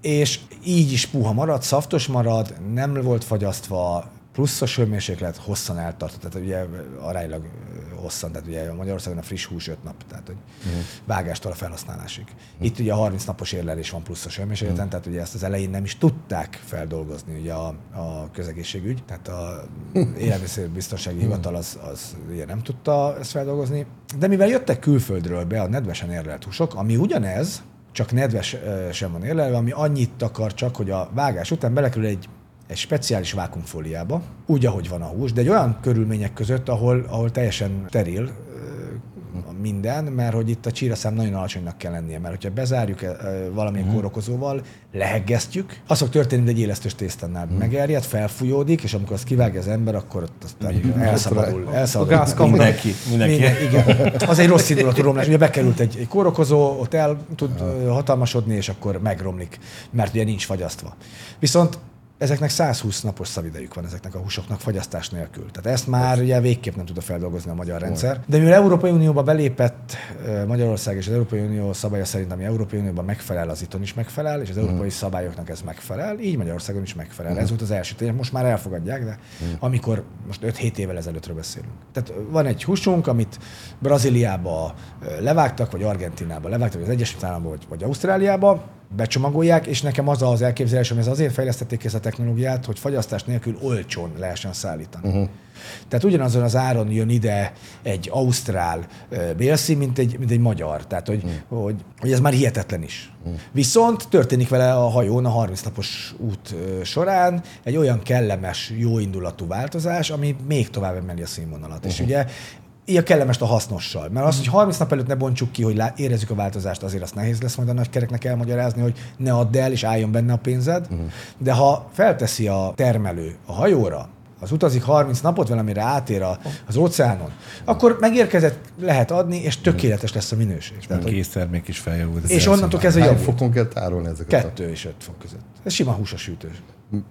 és így is puha marad, szaftos marad, nem volt fagyasztva, pluszos hőmérséklet hosszan eltartott, tehát ugye aránylag hosszan, tehát ugye Magyarországon a friss hús 5 nap, tehát hogy uh-huh. vágástól a felhasználásig. Uh-huh. Itt ugye a 30 napos érlelés van pluszos hőmérsékleten, uh-huh. tehát ugye ezt az elején nem is tudták feldolgozni ugye a, a közegészségügy, tehát a élelmiszerbiztonsági hivatal az, az ugye nem tudta ezt feldolgozni. De mivel jöttek külföldről be a nedvesen érlelt húsok, ami ugyanez, csak nedves sem van érlelve, ami annyit akar csak, hogy a vágás után belekerül egy egy speciális vákumfóliába, úgy, ahogy van a hús, de egy olyan körülmények között, ahol, ahol teljesen steril minden, mert hogy itt a csíraszám nagyon alacsonynak kell lennie, mert hogyha bezárjuk valamilyen uh-huh. kórokozóval, leheggesztjük, az fog történni, hogy egy élesztős tésztánál uh-huh. megerjed, felfújódik, és amikor azt kivágja az ember, akkor ott aztán elszabadul. elszabadul. A mindenki, mindenki. Minden, igen. Az egy rossz indulatú romlás. Ugye bekerült egy, egy kórokozó, ott el tud uh-huh. hatalmasodni, és akkor megromlik, mert ugye nincs fagyasztva. Viszont ezeknek 120 napos szavidejük van ezeknek a húsoknak fagyasztás nélkül. Tehát ezt már ugye végképp nem tudja feldolgozni a magyar rendszer. De mivel Európai Unióba belépett Magyarország és az Európai Unió szabálya szerint, ami Európai Unióban megfelel, az itthon is megfelel, és az uh-huh. európai szabályoknak ez megfelel, így Magyarországon is megfelel. Uh-huh. Ez volt az első tény, most már elfogadják, de uh-huh. amikor most 5-7 évvel ezelőttről beszélünk. Tehát van egy húsunk, amit Brazíliába levágtak, vagy Argentinába levágtak, vagy az Egyesült Államokba, vagy, vagy Ausztráliába, becsomagolják, és nekem az az elképzelésem, hogy ez azért fejlesztették ezt a technológiát, hogy fagyasztás nélkül olcsón lehessen szállítani. Uh-huh. Tehát ugyanazon az áron jön ide egy ausztrál bélszi, mint egy, mint egy magyar. Tehát, hogy, uh-huh. hogy, hogy ez már hihetetlen is. Uh-huh. Viszont történik vele a hajón a 30 napos út során egy olyan kellemes, jóindulatú változás, ami még tovább emeli a színvonalat. Uh-huh. És ugye ilyen kellemes a hasznossal. Mert az, hogy 30 nap előtt ne bontsuk ki, hogy érezzük a változást, azért azt nehéz lesz majd a nagy kereknek elmagyarázni, hogy ne add el, és álljon benne a pénzed. Uh-huh. De ha felteszi a termelő a hajóra, az utazik 30 napot valamire átér a, az óceánon, akkor megérkezett, lehet adni, és tökéletes lesz a minőség. És Tehát, késztermék is feljavult. És onnantól kezdve javult. fokon kell tárolni ezeket? Kettő és öt fok között. Ez sima húsos sütős.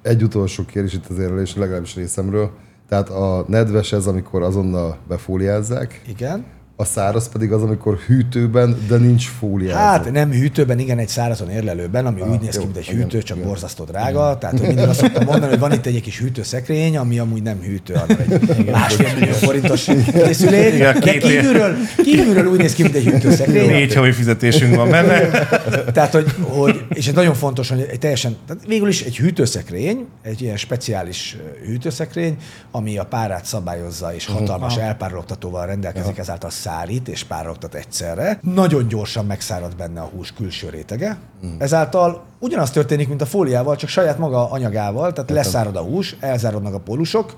Egy utolsó kérdés itt az érvelés, legalábbis részemről tehát a nedves ez, amikor azonnal befóliázzák. Igen. A száraz pedig az, amikor hűtőben, de nincs fóliázva. Hát nem hűtőben, igen, egy szárazon érlelőben, ami Ah, úgy néz ki, mint egy igen, hűtő, csak igen. borzasztó drága. Tehát, hogy mindig azt szoktam mondani, hogy van itt egy kis hűtőszekrény, ami amúgy nem hűtő, hanem egy másfél millió forintos készülék. Igen, De kívülről, kívülről úgy néz ki, mint egy hűtőszekrény. Négy havi fizetésünk van benne. Tehát, hogy, hogy, és ez nagyon fontos, hogy egy teljesen, tehát végül is egy hűtőszekrény, egy ilyen speciális hűtőszekrény, ami a párát szabályozza, és hatalmas elpárologtatóval rendelkezik, ezáltal szárít és párologtat egyszerre. Nagyon gyorsan megszárad benne a hús külső rétege. Ezáltal ugyanaz történik, mint a fóliával, csak saját maga anyagával, tehát leszárad a hús, elzárodnak a pólusok,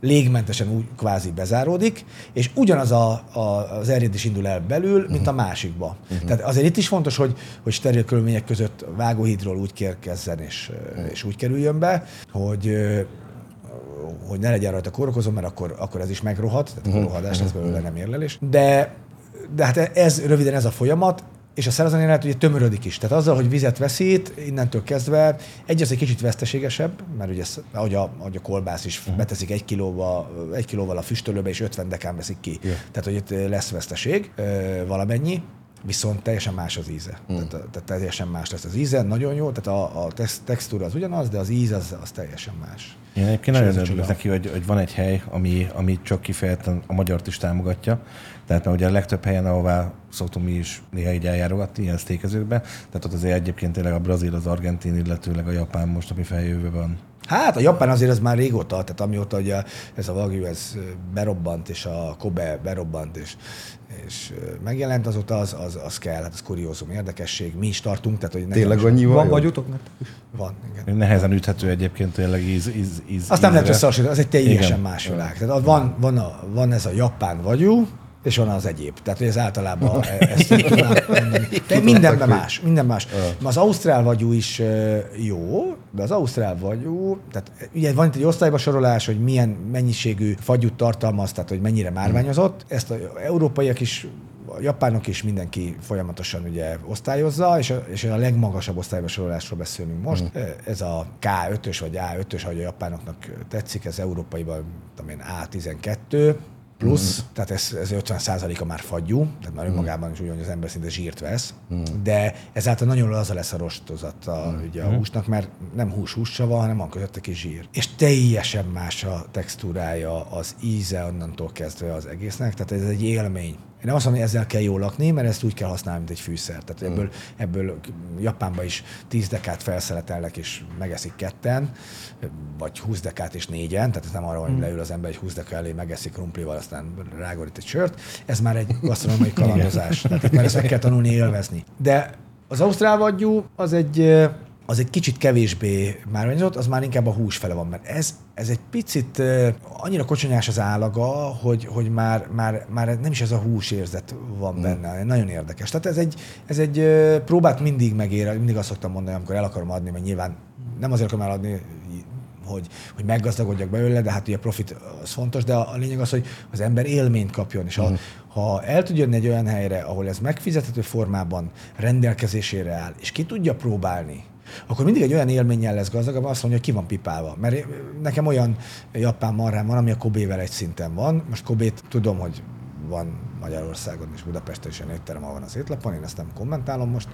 légmentesen úgy kvázi bezáródik, és ugyanaz a, a, az erjedés indul el belül, mint a másikba. Uh-huh. Tehát azért itt is fontos, hogy, hogy steril körülmények között vágóhídról úgy kérkezzen és, uh-huh. és úgy kerüljön be, hogy hogy ne legyen rajta kórokozó, mert akkor, akkor ez is megrohad, tehát uh-huh. rohadás lesz belőle, nem érlelés. De, de hát ez röviden ez a folyamat, és a szerzani lehet ugye tömörödik is. Tehát azzal, hogy vizet veszít, innentől kezdve egy az egy kicsit veszteségesebb, mert ugye, ahogy a, ahogy a kolbász is uh-huh. beteszik egy, kilóba, egy kilóval a füstölőbe, és 50 dekán veszik ki. Ja. Tehát, hogy itt lesz veszteség valamennyi, viszont teljesen más az íze. Mm. Tehát, tehát teljesen más lesz az íze, nagyon jó, tehát a, a tex- textúra az ugyanaz, de az íz az, az teljesen más. Én egyébként nagyon örülök neki, hogy, hogy van egy hely, ami, ami csak kifejezetten a magyart is támogatja. Tehát mert ugye a legtöbb helyen, ahová szoktunk mi is néha így eljárogatni, ilyen sztékezőkbe, tehát ott azért egyébként tényleg a brazil, az argentin, illetőleg a japán most, ami feljövő van. Hát a Japán azért az már régóta, tehát amióta ugye ez a Wagyu ez berobbant, és a Kobe berobbant, és, és megjelent, azóta az, az, az kell, hát az kuriózum, érdekesség, mi is tartunk, tehát hogy Tényleg annyi Van van? vagyutok nektek is? Van, igen. Nehezen üthető egyébként tényleg íz, íz, íz Azt nem lehet összehasonlítani, az egy teljesen Igen. más világ. Tehát van, van, a, van ez a japán vagyú, és van az egyéb. Tehát, hogy ez általában ezt tudnám. De mindenben más, minden más. Az ausztrál vagyú is jó, de az ausztrál vagyú, tehát ugye van itt egy osztályba sorolás, hogy milyen mennyiségű fagyút tartalmaz, tehát hogy mennyire márványozott. Ezt a európaiak is a japánok is mindenki folyamatosan ugye osztályozza, és a, és a legmagasabb osztályba sorolásról beszélünk most. Mm. Ez a K5-ös vagy A5-ös, ahogy a japánoknak tetszik, ez európaiban tudom én, A12, plusz, mm. tehát ez, ez 50% a már fagyú, tehát már önmagában is úgy, hogy az ember szinte zsírt vesz, mm. de ezáltal nagyon laza lesz a rostozata mm. ugye a húsnak, mert nem hús hússa van, hanem van közötte kis zsír. És teljesen más a textúrája, az íze onnantól kezdve az egésznek, tehát ez egy élmény. Én nem azt mondom, hogy ezzel kell jól lakni, mert ezt úgy kell használni, mint egy fűszer. Tehát ebből, ebből Japánban is 10 dekát felszeletelnek, és megeszik ketten, vagy 20 dekát és négyen, tehát ez nem arra hogy leül az ember egy 20 deka elé, megeszik krumplival, aztán rágorít egy sört. Ez már egy gasztronómiai kalandozás. tehát már ezt meg kell tanulni élvezni. De az ausztrál vagyú az egy, az egy kicsit kevésbé márványozott, az már inkább a hús fele van, mert ez, ez egy picit annyira kocsonyás az állaga, hogy, hogy már, már, már nem is ez a húsérzet van mm. benne. Nagyon érdekes. Tehát ez egy, ez egy próbát mindig megér, mindig azt szoktam mondani, amikor el akarom adni, mert nyilván nem azért akarom eladni, hogy, hogy meggazdagodjak belőle, de hát ugye a profit az fontos, de a, a lényeg az, hogy az ember élményt kapjon, és ha, ha el tud jönni egy olyan helyre, ahol ez megfizethető formában rendelkezésére áll, és ki tudja próbálni, akkor mindig egy olyan élménnyel lesz gazdagabb, azt mondja, hogy ki van pipálva. Mert nekem olyan japán marrám van, ami a Kobe-vel egy szinten van. Most Kobe-t tudom, hogy van Magyarországon és Budapesten is egy étterem, van az étlapon, én ezt nem kommentálom most.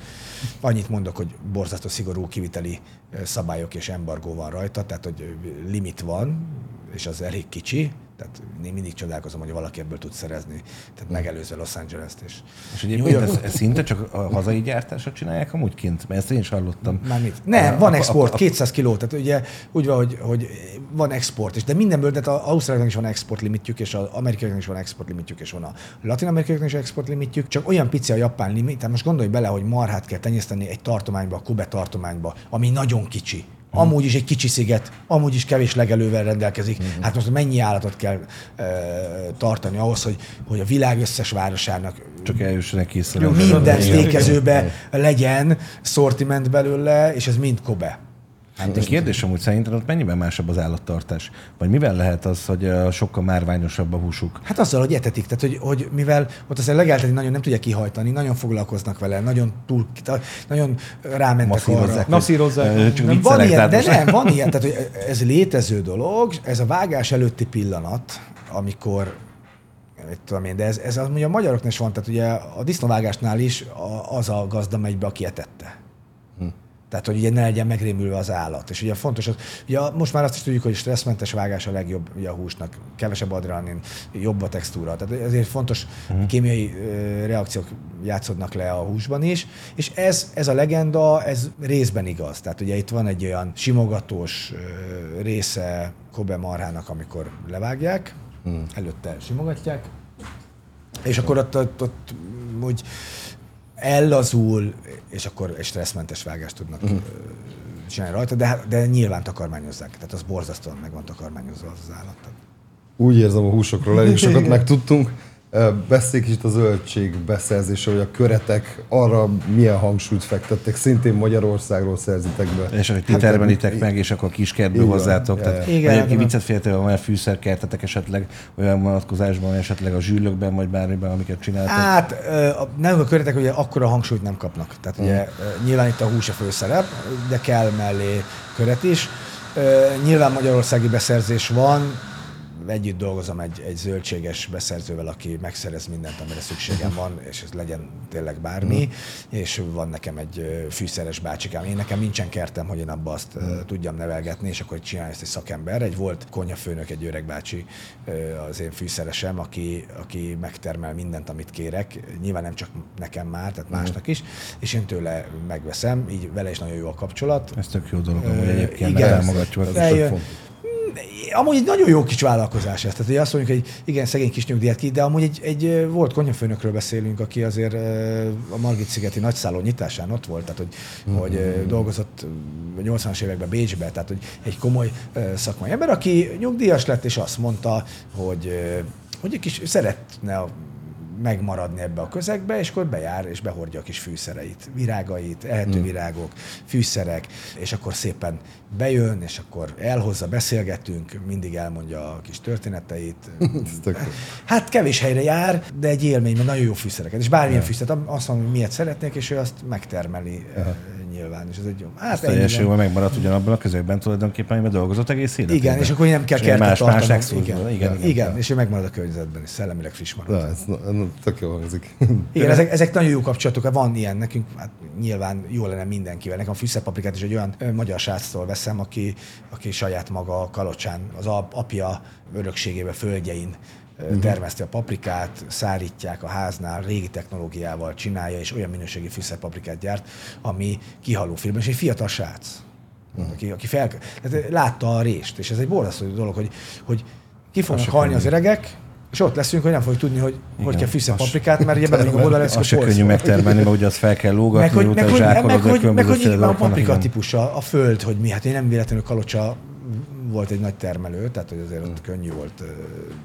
Annyit mondok, hogy borzasztó szigorú kiviteli ö, szabályok és embargó van rajta, tehát hogy limit van, és az elég kicsi, tehát én mindig csodálkozom, hogy valaki ebből tud szerezni, tehát megelőzve Los Angeles-t és És egyébként ez, ez szinte csak a hazai gyártásra csinálják amúgy kint? Mert ezt én is hallottam. Mármit? Nem, A- van a- export, a- a- 200 kiló, tehát ugye úgy van, hogy, hogy van export is, de mindenből, tehát az Ausztráliának is van export limitjük, és az amerikaiaknak is van export limitjük, és van a latin amerikaiaknak is export limitjük, csak olyan pici a japán limit, tehát most gondolj bele, hogy marhát kell tenyészteni egy tartományba, a Kobe tartományba, ami nagyon kicsi. Amúgy is egy kicsi sziget, amúgy is kevés legelővel rendelkezik. Hát most mennyi állatot kell ö, tartani ahhoz, hogy, hogy a világ összes városának Csak eljussanak készre. minden Igen. sztékezőbe legyen szortiment belőle, és ez mind Kobe. Hát a kérdés amúgy szerintem ott mennyiben másabb az állattartás? Vagy mivel lehet az, hogy sokkal márványosabb a húsuk? Hát azzal, hogy etetik, tehát hogy, hogy mivel ott azért legeltetni nagyon nem tudják kihajtani, nagyon foglalkoznak vele, nagyon túl, nagyon rámentek Masszírozzák. arra. Masszírozzák. Csak Nem, van ilyen, de nem, van ilyen, tehát hogy ez létező dolog, ez a vágás előtti pillanat, amikor mit tudom én, de ez, ez az, ugye a magyaroknál is van, tehát ugye a disznóvágásnál is az a gazda megy be, aki etette. Tehát, hogy ugye ne legyen megrémülve az állat. És ugye fontos, az, ugye most már azt is tudjuk, hogy stresszmentes vágás a legjobb ugye a húsnak, kevesebb adrenalin, jobb a textúra. Tehát ezért fontos uh-huh. kémiai ö, reakciók játszódnak le a húsban is, és ez, ez a legenda, ez részben igaz. Tehát ugye itt van egy olyan simogatós ö, része Kobe marhának, amikor levágják, uh-huh. előtte simogatják, és akkor ott, ott, ott úgy ellazul, és akkor egy stresszmentes vágást tudnak uh-huh. csinálni rajta, de, de nyilván takarmányozzák. Tehát az borzasztóan meg van takarmányozva az, az állat. Úgy érzem, a húsokról elég sokat megtudtunk. Beszéljük is a zöldség beszerzése, hogy a köretek arra milyen hangsúlyt fektettek, szintén Magyarországról szerzitek be. És hogy ti hát, termelitek meg, és akkor kiskertből hozzátok. Tehát, igen, aki viccet féltél, olyan fűszerkertetek esetleg olyan vonatkozásban, esetleg a zsűlökben, vagy bármiben, amiket csináltak? Hát nem a köretek ugye akkora hangsúlyt nem kapnak. Tehát ugye hmm. nyilván itt a hús a főszerep, de kell mellé köret is. Nyilván magyarországi beszerzés van, együtt dolgozom egy, egy zöldséges beszerzővel, aki megszerez mindent, amire szükségem van, és ez legyen tényleg bármi, mm. és van nekem egy fűszeres bácsikám. Én nekem nincsen kertem, hogy én abba azt mm. tudjam nevelgetni, és akkor csinálja ezt egy szakember. Egy volt konyhafőnök, egy öreg bácsi, az én fűszeresem, aki, aki megtermel mindent, amit kérek. Nyilván nem csak nekem már, tehát másnak is, és én tőle megveszem, így vele is nagyon jó a kapcsolat. Ez tök jó dolog, hogy egyébként igen, támogatjuk. Eljön, amúgy egy nagyon jó kis vállalkozás ez. Tehát hogy azt mondjuk, hogy igen, szegény kis nyugdíjat ki, de amúgy egy, egy volt konyhafőnökről beszélünk, aki azért a Margit szigeti nagyszálló nyitásán ott volt, tehát hogy, mm-hmm. hogy dolgozott 80-as években Bécsbe, tehát hogy egy komoly szakmai ember, aki nyugdíjas lett, és azt mondta, hogy hogy egy kis szeretne a megmaradni ebbe a közegbe, és akkor bejár és behordja a kis fűszereit, virágait, ehető mm. virágok, fűszerek, és akkor szépen bejön, és akkor elhozza, beszélgetünk, mindig elmondja a kis történeteit. hát kevés helyre jár, de egy élmény, mert nagyon jó fűszereket. És bármilyen ja. fűszeret, azt mondom, hogy miért szeretnék, és ő azt megtermeli Aha nyilván. És ez egy jó. Hát teljesen jól megmaradt ugyanabban a közegben tulajdonképpen, mert dolgozott egész életében. Igen, és akkor nem kell kertet más, tartani. Más igen, igen, igen, igen, és ő megmarad a környezetben, és szellemileg friss marad. Na, ez tök jó hangzik. Igen, ezek, ezek nagyon jó kapcsolatok, van ilyen nekünk, hát nyilván jó lenne mindenkivel. Nekem a fűszerpaprikát is egy olyan magyar sráctól veszem, aki, aki saját maga kalocsán, az apja örökségébe, földjein. Termeszti a paprikát, szárítják a háznál, régi technológiával csinálja, és olyan minőségi fűszerpaprikát gyárt, ami kihaló film, és egy fiatal srác, uh-huh. aki, aki fel, tehát látta a rést, és ez egy borzasztó dolog, hogy, hogy ki fognak halni az öregek, és ott leszünk, hogy nem fogjuk tudni, hogy Igen. hogy kell fűszer paprikát, mert ugye bemegyünk a oldalra, lesz, az se könnyű megtermelni, mert ugye azt fel kell lógatni, meg, hogy, meg, hogy, meg, hogy, meg, hogy, meg, a paprika típusa, a föld, hogy mi, hát én nem véletlenül kalocsa volt egy nagy termelő, tehát hogy azért ott hmm. könnyű volt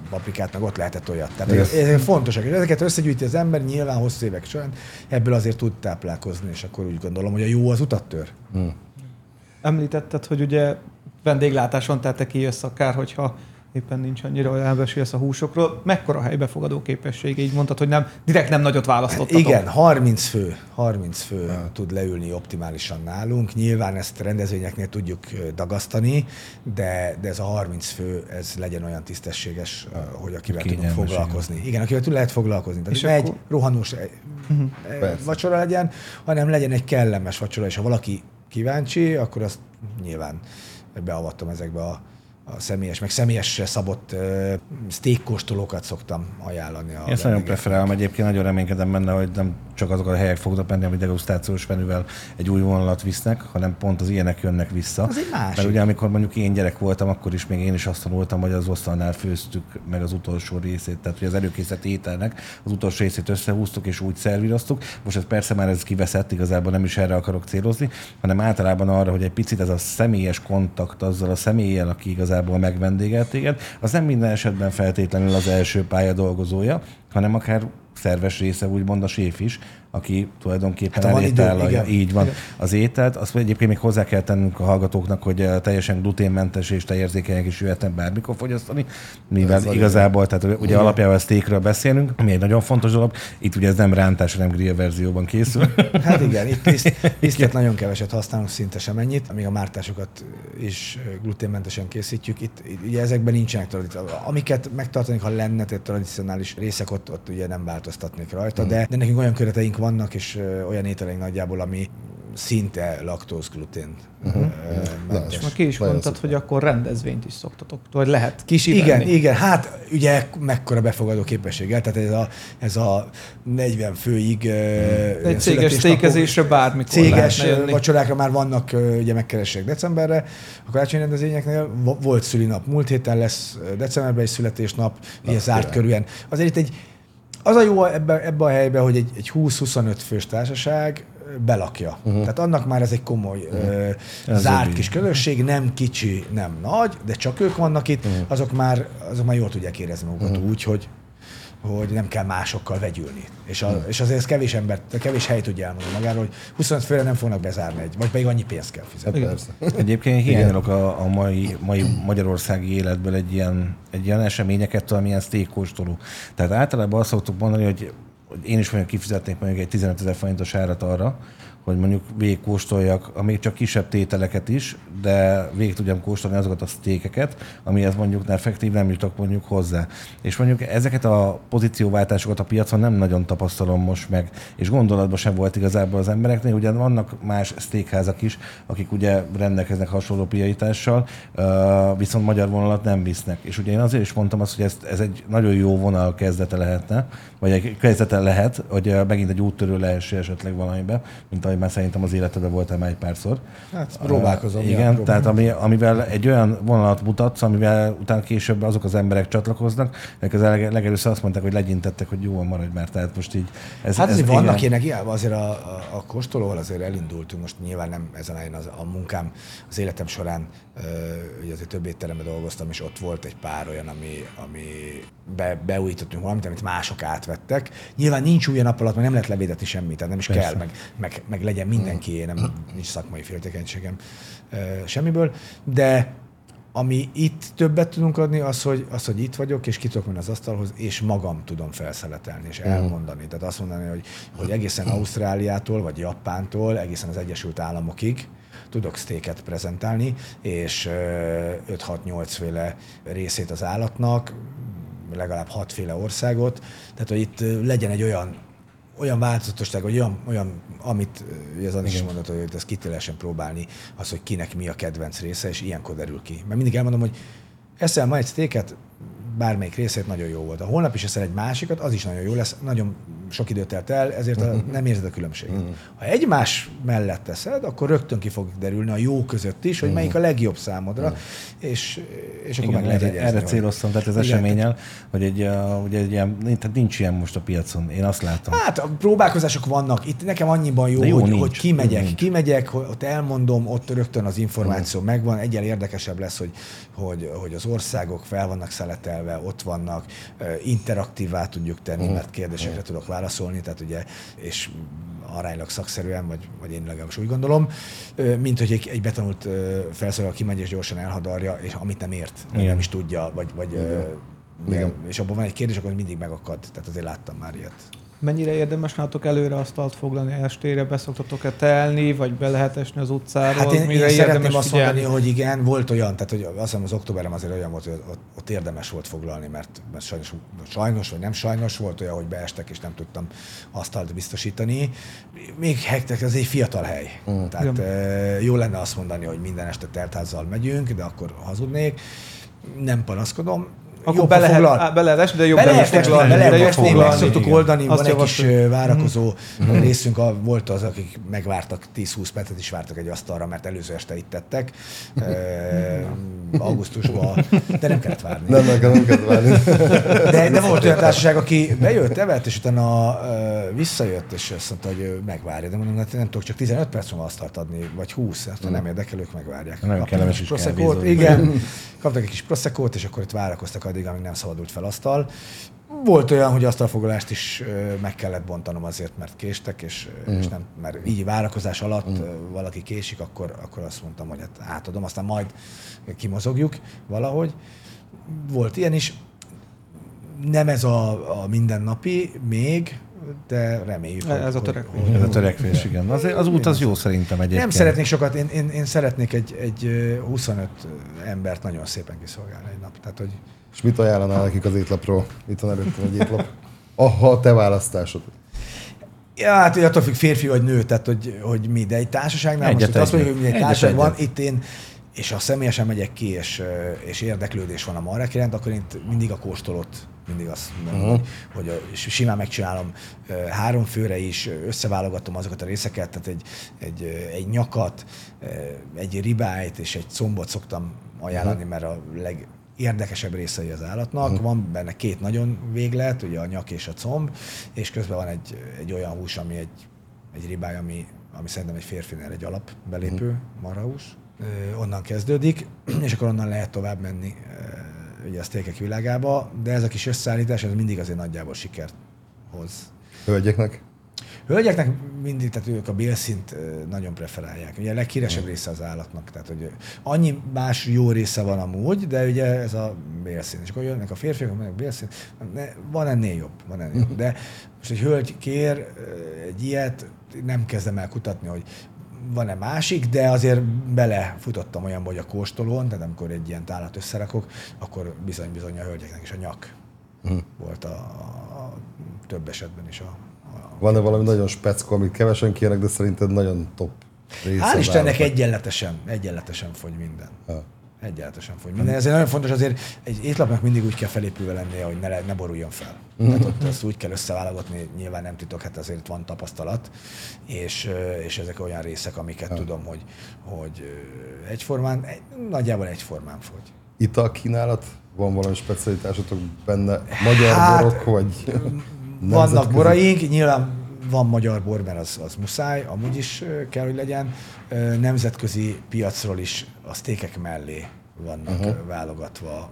paprikát, meg ott lehetett olyat. Tehát ez, ez fontosak. És ezeket összegyűjti az ember nyilván hosszú évek során, ebből azért tud táplálkozni, és akkor úgy gondolom, hogy a jó az utat tör. Hmm. Említetted, hogy ugye vendéglátáson, tehát te kijössz akár, hogyha éppen nincs annyira, hogy elbesélsz a húsokról. Mekkora helybefogadó képesség? Így mondtad, hogy nem, direkt nem nagyot választottatok. Igen, 30 fő, 30 fő ja. tud leülni optimálisan nálunk. Nyilván ezt rendezvényeknél tudjuk dagasztani, de, de ez a 30 fő, ez legyen olyan tisztességes, hogy akivel tudunk foglalkozni. Igen. igen, akivel tud lehet foglalkozni. Tehát És ne akkor... egy rohanós uh-huh. vacsora legyen, hanem legyen egy kellemes vacsora, és ha valaki kíváncsi, akkor azt nyilván beavattam ezekbe a a személyes, meg személyes szabott uh, szoktam ajánlani. A Én ezt nagyon preferálom, egyébként nagyon reménykedem benne, hogy nem csak azok a helyek fognak menni, amit degustációs menüvel egy új vonalat visznek, hanem pont az ilyenek jönnek vissza. Az egy másik. Mert ugye amikor mondjuk én gyerek voltam, akkor is még én is azt tanultam, hogy az asztalnál főztük meg az utolsó részét, tehát hogy az előkészített ételnek az utolsó részét összehúztuk és úgy szervíroztuk. Most ez persze már ez kiveszett, igazából nem is erre akarok célozni, hanem általában arra, hogy egy picit ez a személyes kontakt azzal a személlyel, aki igazából megvendégelt téged, az nem minden esetben feltétlenül az első pálya dolgozója, hanem akár szerves része, úgymond a séf is, aki tulajdonképpen Hát, igen. így van, Igen. az ételt. Azt egyébként még hozzá kell tennünk a hallgatóknak, hogy eh, teljesen gluténmentes és tejérzékenyek is jöhetnek bármikor fogyasztani, mivel Ez igazából, tehát ugye alapjában a steakről beszélünk, ami egy nagyon fontos dolog. Itt ugye ez nem rántás, hanem grill verzióban készül. Hát igen, itt liszt, lisztet nagyon keveset használunk, szinte sem ennyit, amíg a mártásokat is gluténmentesen készítjük. Itt, itt ugye ezekben nincsenek tradíciók. Amiket megtartani, ha lenne tradicionális részek, ott, ott ugye nem változtatnék rajta, de, de nekünk olyan kereteink vannak, és olyan ételeink nagyjából, ami szinte laktóz glutén. Uh-huh. És már ki is mondtad, szuper. hogy akkor rendezvényt is szoktatok, vagy lehet kis Igen, igen, hát ugye mekkora befogadó képességgel, tehát ez a, ez a 40 főig hmm. Egy céges sztékezésre bármikor Céges vacsorákra már vannak, ugye megkeresek decemberre, a karácsonyi rendezvényeknél vo- volt szülinap. Múlt héten lesz decemberben egy születésnap, ugye zárt király. körűen. Azért itt egy, az a jó ebbe, ebbe a helybe, hogy egy, egy 20-25 fős társaság ö, belakja. Uh-huh. Tehát annak már ez egy komoly uh-huh. Ez zárt jobb kis így. közösség, nem kicsi, nem nagy, de csak ők vannak itt, uh-huh. azok, már, azok már jól tudják érezni magukat uh-huh. úgy, hogy hogy nem kell másokkal vegyülni. És, a, és azért ez kevés ember, kevés hely tudja elmondani magáról, hogy 25 főre nem fognak bezárni egy, vagy pedig annyi pénzt kell fizetni. Persze. Egyébként hiányolok a, a mai, mai magyarországi életből egy ilyen, egy ilyen eseményeket, amilyen steak kóstoló. Tehát általában azt szoktuk mondani, hogy, hogy én is mondjuk kifizetnék mondjuk egy 15 ezer forintos árat arra, hogy mondjuk végigkóstoljak, a még csak kisebb tételeket is, de végig tudjam kóstolni azokat a sztékeket, amihez mondjuk effektív nem jutok mondjuk hozzá. És mondjuk ezeket a pozícióváltásokat a piacon nem nagyon tapasztalom most meg, és gondolatban sem volt igazából az embereknél, ugye vannak más sztékházak is, akik ugye rendelkeznek hasonló piaitással, viszont magyar vonalat nem visznek. És ugye én azért is mondtam azt, hogy ez, ez egy nagyon jó vonal kezdete lehetne, vagy egy kezdete lehet, hogy megint egy úttörő lehesse esetleg valamibe, mint ahogy már szerintem az életedben voltál már egy párszor. Hát próbálkozom. Igen, ja, tehát próbálkozom. ami, amivel egy olyan vonalat mutatsz, amivel utána később azok az emberek csatlakoznak, akik az leg- legelőször azt mondták, hogy legyintettek, hogy jó, maradj már. Tehát most így... Ez, Hát azért vannak igen. ilyenek, ilyen, azért a, a, a kóstolóval azért elindultunk, most nyilván nem ezen a, a munkám, az életem során ugye azért több étteremben dolgoztam, és ott volt egy pár olyan, ami, ami be, beújítottunk valamit, amit mások átvettek. Nyilván nincs új nap alatt, mert nem lehet levédetni semmit, tehát nem is Persze. kell, meg, meg, meg legyen mindenki, nem, nincs szakmai féltékenységem semmiből, de ami itt többet tudunk adni, az hogy, az, hogy itt vagyok, és ki tudok menni az asztalhoz, és magam tudom felszeletelni, és elmondani. Tehát azt mondani, hogy, hogy egészen Ausztráliától, vagy Japántól, egészen az Egyesült Államokig tudok sztéket prezentálni, és ö, 5-6-8 féle részét az állatnak, legalább hatféle országot, tehát hogy itt legyen egy olyan olyan változatosság, vagy olyan, olyan amit Anis is mondott, hogy ezt ki próbálni, az, hogy kinek mi a kedvenc része, és ilyenkor derül ki. Mert mindig elmondom, hogy eszel ma egy sztéket, bármelyik részét nagyon jó volt. A holnap is eszel egy másikat, az is nagyon jó lesz, nagyon sok időt telt el, ezért a, nem érzed a különbséget. Ha egymás mellett teszed, akkor rögtön ki fog derülni a jó között is, hogy melyik a legjobb számodra, és, és akkor Igen, meg lehet erre, erre céloztam, tehát az Igen, eseményel, hogy egy, uh, ugye egy ilyen, tehát nincs ilyen most a piacon, én azt látom. Hát a próbálkozások vannak. Itt nekem annyiban jó, De jó, hogy, nincs. hogy kimegyek, Nincs. kimegyek, ott elmondom, ott rögtön az információ megvan. Egyel érdekesebb lesz, hogy, hogy, hogy az országok fel vannak szeletelve, ott vannak, ö, interaktívvá tudjuk tenni, mert kérdésekre tudok válaszolni, tehát ugye, és aránylag szakszerűen, vagy, vagy én legalábbis úgy gondolom, mint hogy egy, egy betanult ö, felszólal kimegy és gyorsan elhadarja, és amit nem ért, Igen. nem is tudja, vagy, vagy ö, Igen. és abban van egy kérdés, akkor mindig megakad. Tehát azért láttam már ilyet. Mennyire érdemes nálatok előre asztalt foglalni estére? Beszoktatok-e telni, vagy be lehet esni az utcáról? Hát én, Mire én szeretném azt figyelni? mondani, hogy igen, volt olyan, tehát hogy azt hiszem az októberem azért olyan volt, hogy ott, ott érdemes volt foglalni, mert, mert sajnos, sajnos, vagy nem sajnos volt olyan, hogy beestek, és nem tudtam asztalt biztosítani. Még hektek, ez egy fiatal hely. Mm. Tehát Igen. e, jó lenne azt mondani, hogy minden este teltházzal megyünk, de akkor hazudnék. Nem panaszkodom. Akkor be lehet, foglal- á, be lehet esni, de jobb be lehet foglalni, be lehet foglalni, meg szoktuk oldani, Azt van egy kis ö, várakozó részünk, a, volt az, akik megvártak 10-20 percet is vártak egy asztalra, mert előző este itt tettek, ö, augusztusban, de nem kellett várni. Nem, nem kell, nem kell várni. De, de volt olyan társaság, aki bejött, evett, és utána visszajött, és azt mondta, hogy megvárja. De mondom, hát nem tudok csak 15 perc múlva asztalt adni, vagy 20, azt mondta, nem érdekel, ők megvárják. Nagyon Kaptak kellemes is kávézó. Igen, kaptak egy kis proszekót, és akkor itt várakoztak addig, amíg nem szabadult fel asztal. Volt olyan, hogy azt a foglalást is meg kellett bontanom azért, mert késtek, és, mm. és nem, mert így várakozás alatt mm. valaki késik, akkor, akkor azt mondtam, hogy hát átadom, aztán majd kimozogjuk valahogy. Volt ilyen is. Nem ez a, a mindennapi még, de reméljük. Ez a hogy- törekvés. hogy- Ez a törekvés, igen. Az, az út az jó szerintem egyébként. Nem szeretnék sokat, én, én, én szeretnék egy, egy ö, 25 embert nagyon szépen kiszolgálni egy nap. Tehát, hogy És mit ajánlanál nekik az étlapról? Itt van előttem egy étlap. Aha, a te választásod. Ja, hát hogy attól függ férfi vagy nő, tehát hogy, hogy mi, de egy társaságnál Egyet, most itt azt mondjuk, egyet. hogy egy Egyet, társaság van, egyet. itt én, és ha személyesen megyek ki, és, és érdeklődés van a marek iránt, akkor én mindig a kóstolót mindig azt mondom, uh-huh. hogy, hogy a- és simán megcsinálom három főre is, összeválogatom azokat a részeket, tehát egy, egy, egy nyakat, egy ribájt és egy combot szoktam ajánlani, uh-huh. mert a leg, érdekesebb részei az állatnak. Uh-huh. Van benne két nagyon véglet, ugye a nyak és a comb, és közben van egy, egy olyan hús, ami egy, egy ribály, ami, ami szerintem egy férfinél egy alapbelépő uh-huh. marhahús. Ö, onnan kezdődik, és akkor onnan lehet tovább menni ugye a sztékek világába, de ez a kis összeállítás, ez mindig azért nagyjából sikert hoz. Hölgyeknek? Hölgyeknek mindig, tehát ők a bélszint nagyon preferálják. Ugye a leghíresebb része az állatnak, tehát hogy annyi más jó része van amúgy, de ugye ez a bélszín. És akkor jönnek a férfiak, mennek bélszín, van ennél jobb, van ennél jobb. De most egy hölgy kér egy ilyet, nem kezdem el kutatni, hogy van-e másik, de azért belefutottam olyanba, hogy a kóstolón, tehát amikor egy ilyen tálat összerakok, akkor bizony-bizony a hölgyeknek is a nyak volt a, a több esetben is a Van-e valami nagyon speckó, amit kevesen kérnek, de szerinted nagyon top? Hál' Istennek egyenletesen, egyenletesen fogy minden. Ha. Egyenletesen fogy minden. Ezért nagyon fontos azért, egy étlapnak mindig úgy kell felépülve lennie, hogy ne, le- ne boruljon fel. Tehát ott azt úgy kell összeválogatni, nyilván nem titok, hát azért van tapasztalat, és, és ezek olyan részek, amiket tudom, hogy, hogy egyformán, egy- nagyjából egyformán fogy. Ital kínálat? Van valami specialitásotok benne? Magyar Hát, borok, vagy Vannak boraink, nyilván van magyar bor, mert az, az muszáj, amúgy is kell, hogy legyen. Nemzetközi piacról is a sztékek mellé vannak uh-huh. válogatva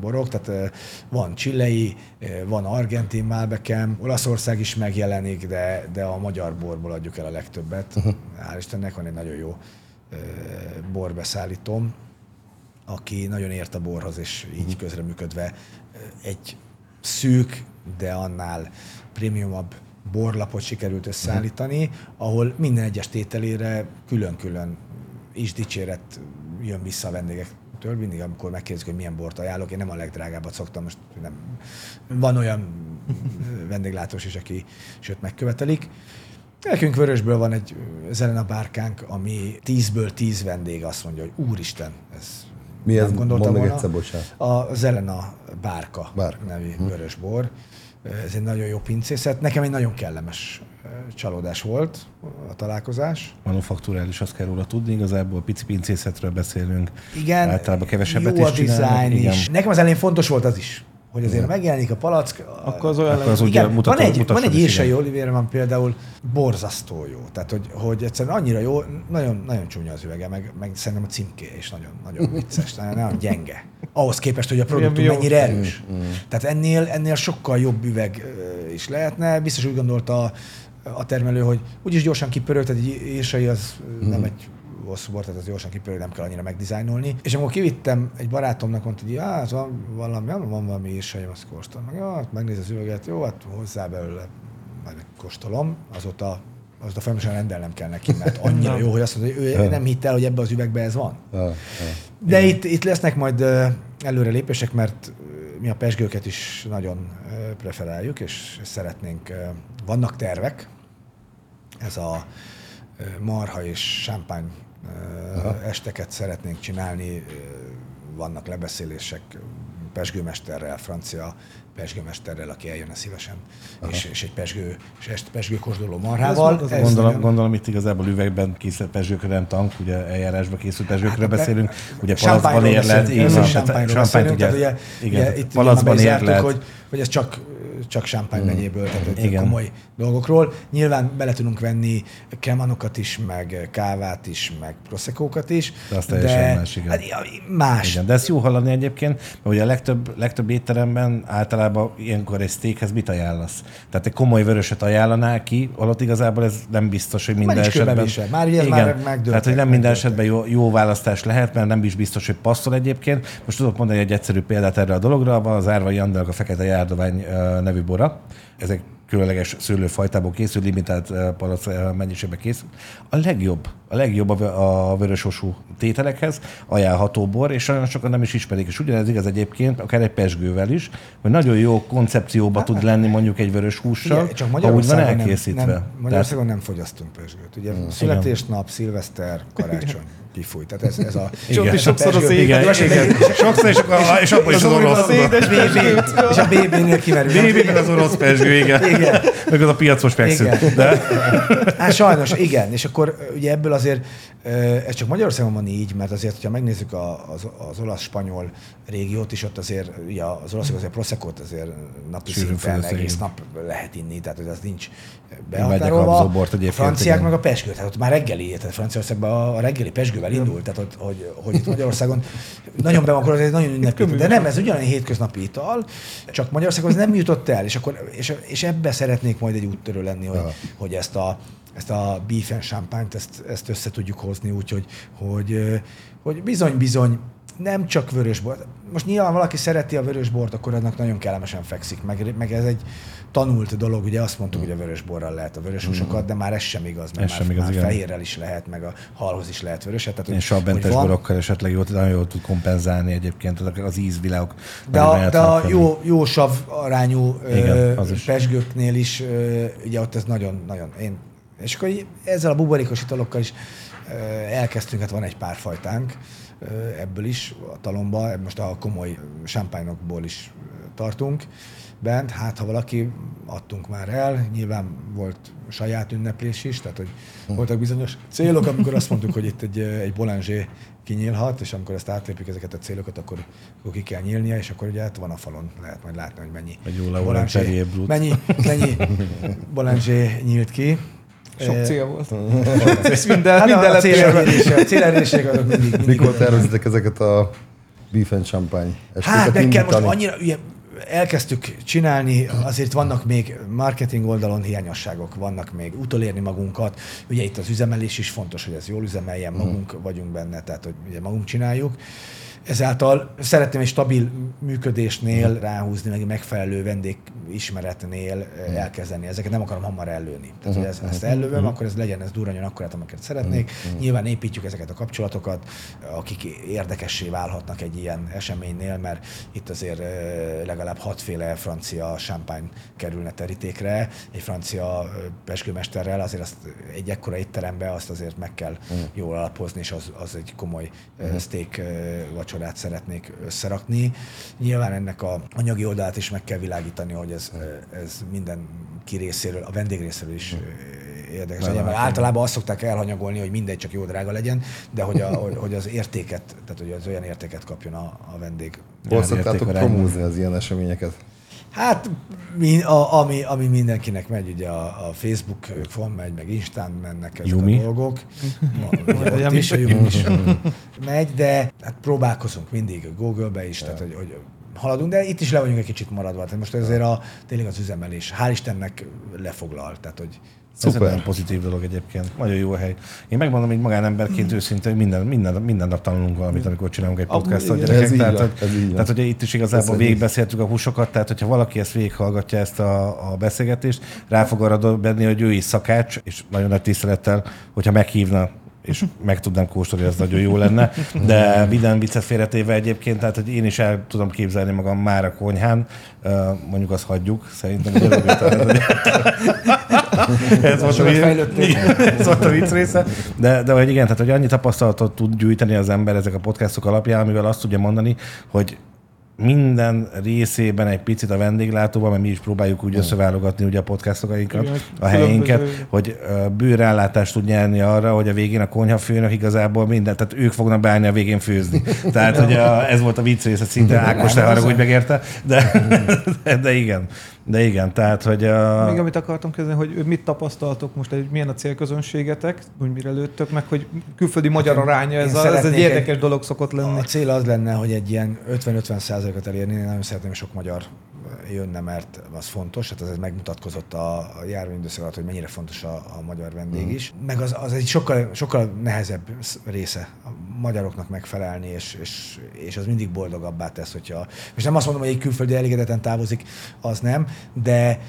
borok, tehát van csillei, ö, van argentin Malbeckem, Olaszország is megjelenik, de, de a magyar borból adjuk el a legtöbbet. Uh-huh. Hál' Istennek van egy nagyon jó ö, borbeszállítóm, aki nagyon ért a borhoz, és így közreműködve egy szűk, de annál prémiumabb borlapot sikerült összeállítani, ahol minden egyes tételére külön-külön is dicséret jön vissza a vendégektől, mindig, amikor megkérdezik, hogy milyen bort ajánlok, én nem a legdrágábbat szoktam, most nem. Van olyan vendéglátós is, aki sőt megkövetelik. Nekünk Vörösből van egy Zelena bárkánk, ami 10-ből 10 vendég azt mondja, hogy úristen, ez Mi ez? gondoltam Mondd meg volna. egyszer, bocsánat. A Zelena bárka, Bárka. nevű vörös bor. Ez egy nagyon jó pincészet. Nekem egy nagyon kellemes csalódás volt a találkozás. Manufakturális, azt kell róla tudni, igazából pici pincészetről beszélünk. Igen, Általában kevesebbet jó is a design igen. is. Nekem az elején fontos volt az is, hogy azért megjelenik a palack. Akkor az olyan Akkor az ugye igen, mutató, van egy, mutassad van egy igen. Olivér van például borzasztó jó. Tehát, hogy, hogy egyszerűen annyira jó, nagyon, nagyon csúnya az üvege, meg, meg szerintem a címké is nagyon, nagyon vicces, nagyon, nagyon gyenge. Ahhoz képest, hogy a produktum mennyire erős. Tehát ennél, ennél sokkal jobb üveg is lehetne. Biztos úgy gondolta a, a termelő, hogy úgyis gyorsan kipörög, tehát egy érsai az nem egy hosszú bor, tehát az gyorsan kipörög, nem kell annyira megdizájnolni. És amikor kivittem egy barátomnak, mondta, hogy hát van valami, van, valami érsai, azt kóstolom. Meg, ja, hát megnéz az üveget, jó, hát hozzá belőle, majd kóstolom. Azóta azóta folyamatosan rendelnem kell neki, mert annyira jó, hogy azt mondja, hogy ő nem hitte el, hogy ebbe az üvegbe ez van. De itt, itt lesznek majd előre lépések, mert mi a pesgőket is nagyon preferáljuk, és szeretnénk, vannak tervek, ez a marha és champagne ö, esteket szeretnénk csinálni, vannak lebeszélések pesgőmesterrel, francia pesgőmesterrel, aki eljönne szívesen, és, és egy pesgő, és est, pesgő kóstoló marhával. Ez- Ez Gondolom, nagyon- gondolom itt igazából üvegben készült pezsőkre, nem tank, ugye eljárásba készült pezsőkről Hát, beszélünk, ugye palacban először van, champagne-ról beszélünk, ugye, tehát ugye, igen, ugye itt palacban érlelt, hogy, hogy ez csak csak Champagne megyéből, tehát Igen. Komoly dolgokról. Nyilván bele tudunk venni kremanokat is, meg kávát is, meg proszekókat is. De az teljesen más, igen. Hát, más. Igen, de ezt jó hallani egyébként, mert ugye a legtöbb, legtöbb étteremben általában ilyenkor egy steakhez mit ajánlasz? Tehát egy komoly vöröset ajánlanál ki, holott igazából ez nem biztos, hogy minden nincs esetben... kőbevésve. Már ugye ez Igen, már megdőlt- Tehát, hogy nem minden esetben jó, jó választás lehet, mert nem is biztos, hogy passzol egyébként. Most tudok mondani egy egyszerű példát erre a dologra, van az Árvai Andelak a Fekete Járdovány ö, nevű bora. Ezek különleges szőlőfajtából készül, limitált ö, palac ö, mennyiségben készül. A legjobb, a legjobb a, vö- a vörösosú tételekhez ajánlható bor, és nagyon sokan nem is ismerik. És ugyanez igaz egyébként, akár egy pesgővel is, hogy nagyon jó koncepcióba tud lenni mondjuk egy vörös hússal, Ugye, csak ha úgy van Magyarországon nem, elkészítve. nem, Magyarországon nem fogyasztunk pesgőt. Ugye Mm. születésnap, szilveszter, karácsony, kifúj. Tehát ez, ez a... Is sokszor az Pesgő- ég. Igen, igen. Sokszor, és, akkor, és abban is az orosz. BB, és a BB-nél kimerül. BB-ben az orosz pesgő, igen. Igen. Meg az a piacos. Igen. De Hát sajnos, igen. És akkor ugye ebből azért, ez csak Magyarországon van így, mert azért, hogyha megnézzük az, az olasz-spanyol régiót is, ott azért ugye az olaszok azért proszekot azért napi Sűrűn szinten egész nap lehet inni, tehát hogy az nincs behatárolva. A franciák meg a pesgő, tehát ott már reggeli, tehát Franciaországban a, a reggeli pesgővel indult, tehát ott, hogy, hogy itt Magyarországon nagyon be van, akkor ez egy nagyon ünnepi, de nem, ez ugyanolyan hétköznapi ital, csak Magyarországon ez nem jutott el, és, akkor, és, és ebbe szeretnék majd egy úttörő lenni, hogy, hogy ezt a, ezt a beef and champagne-t, ezt, ezt össze tudjuk hozni úgy, hogy, hogy, hogy bizony-bizony nem csak vörösbor. Most nyilván valaki szereti a vörösbort, akkor annak nagyon kellemesen fekszik, meg, meg ez egy tanult dolog, ugye azt mondtuk, hogy a vörösborral lehet a vörös húsokat, de már ez sem igaz, mert Ez már, sem igaz, már igen. fehérrel is lehet, meg a halhoz is lehet vöröset. Tehát, hogy- sabbentes hogy van- borokkal esetleg jó, nagyon jól tud kompenzálni egyébként az, ízvilágok. De a, de a jó, jó sav arányú Igen, ö, pesgőknél is, ö, ugye ott ez nagyon, nagyon, én, és akkor ezzel a buborékos italokkal is elkezdtünk, hát van egy pár fajtánk ebből is, a talomba, most a komoly champagne-okból is tartunk bent, hát ha valaki adtunk már el, nyilván volt saját ünneplés is, tehát hogy voltak bizonyos célok, amikor azt mondtuk, hogy itt egy, egy Bollinger kinyílhat, és amikor ezt átlépjük ezeket a célokat, akkor, akkor ki kell nyílnia, és akkor ugye hát van a falon, lehet majd látni, hogy mennyi Brut. mennyi, mennyi nyílt ki. Sok cél volt. Ez minden, Hát minden a lett célelérések, a célelérések azok mindig, mindig Mikor tervezitek ezeket a beef and champagne estéket Hát meg kell most annyira, ugye, elkezdtük csinálni, azért vannak még marketing oldalon hiányosságok, vannak még utolérni magunkat. Ugye itt az üzemelés is fontos, hogy ez jól üzemeljen, magunk vagyunk benne, tehát hogy ugye magunk csináljuk. Ezáltal szeretném egy stabil működésnél ráhúzni, meg megfelelő vendégismeretnél eh, elkezdeni. Ezeket nem akarom hamar ellőni. Tehát, hogy ez, ezt ellövöm, akkor ez legyen, ez durranjon akkorát, amiket szeretnék. Nyilván építjük ezeket a kapcsolatokat, akik érdekessé válhatnak egy ilyen eseménynél, mert itt azért eh, legalább hatféle francia champagne kerülne terítékre. Egy francia eh, peskőmesterrel azért azt egy ekkora étterembe azt azért meg kell jól alapozni, és az, az egy komoly steak eh, vacsorát szeretnék összerakni. Nyilván ennek a anyagi oldalát is meg kell világítani, hogy ez, ez minden ki részéről, a vendég részéről is érdekes legyen, mert általában azt szokták elhanyagolni, hogy mindegy, csak jó drága legyen, de hogy, a, hogy, az értéket, tehát hogy az olyan értéket kapjon a, a vendég. Hol szoktátok promózni az ilyen eseményeket? Hát, mi, a, ami, ami mindenkinek megy, ugye a, a Facebook van, megy, meg Instán mennek ezek Yumi. a dolgok. Ugye ott is, a. Yumi is megy, de hát próbálkozunk mindig a Google-be is, tehát hogy, hogy haladunk, de itt is le vagyunk egy kicsit maradva. Tehát most azért a, tényleg az üzemelés, hál' Istennek lefoglal. Tehát, hogy Ez egy Szuper. nagyon pozitív dolog egyébként. Nagyon jó a hely. Én megmondom, hogy magánemberként őszintén, hogy minden, minden, minden nap tanulunk valamit, amikor csinálunk egy podcastot. igen. gyerekek. Ez így Tehát, van, hogy, ez így tehát, hogy itt is igazából végigbeszéltük a húsokat, tehát hogyha valaki ezt végighallgatja, ezt a, a beszélgetést, rá fog arra dobni, hogy ő is szakács, és nagyon nagy tisztelettel, hogyha meghívna és meg tudnám kóstolni, ez nagyon jó lenne. De minden viccet félretéve egyébként, tehát hogy én is el tudom képzelni magam már a konyhán, mondjuk azt hagyjuk, szerintem hogy- ez volt, a, ez volt a vicc része. De, de hogy igen, tehát hogy annyi tapasztalatot tud gyűjteni az ember ezek a podcastok alapján, amivel azt tudja mondani, hogy minden részében egy picit a vendéglátóban, mert mi is próbáljuk úgy összeválogatni ugye a podcastokainkat, Igen, a helyeinket, hogy bőrállátást tud nyerni arra, hogy a végén a konyhafőnök igazából minden, tehát ők fognak beállni a végén főzni. Tehát, hogy a, ez volt a vicc része szinte, Ákos, te haragudj megérte, de, de, de igen. De igen, tehát, hogy a... Még amit akartam kezdeni, hogy mit tapasztaltok most, hogy milyen a célközönségetek, hogy mire lőttök meg, hogy külföldi magyar aránya, ez, a, ez egy érdekes egy- dolog szokott lenni. A cél az lenne, hogy egy ilyen 50-50 százalékot elérni. Én nagyon szeretném, hogy sok magyar jönne, mert az fontos. Hát ez megmutatkozott a, a járványidőszak alatt, hogy mennyire fontos a, a magyar vendég is. Meg az, az egy sokkal, sokkal nehezebb sz- része a magyaroknak megfelelni, és, és, és az mindig boldogabbá tesz, hogyha... És nem azt mondom, hogy egy külföldi elégedetten távozik, az nem, de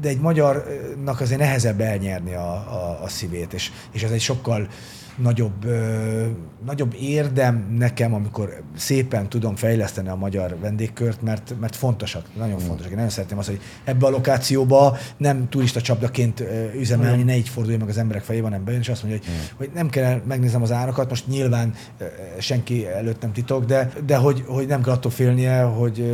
de egy magyarnak azért nehezebb elnyerni a, a, a szívét, és, és ez egy sokkal nagyobb, ö, nagyobb érdem nekem, amikor szépen tudom fejleszteni a magyar vendégkört, mert, mert fontosak, nagyon fontosak. Én nagyon szeretném azt, hogy ebbe a lokációba nem turista csapdaként üzemelni, ne így forduljon meg az emberek fejében, hanem bejön, és azt mondja, hogy, hogy nem kell megnézem az árakat, most nyilván senki előtt nem titok, de, de hogy, hogy nem kell attól félnie, hogy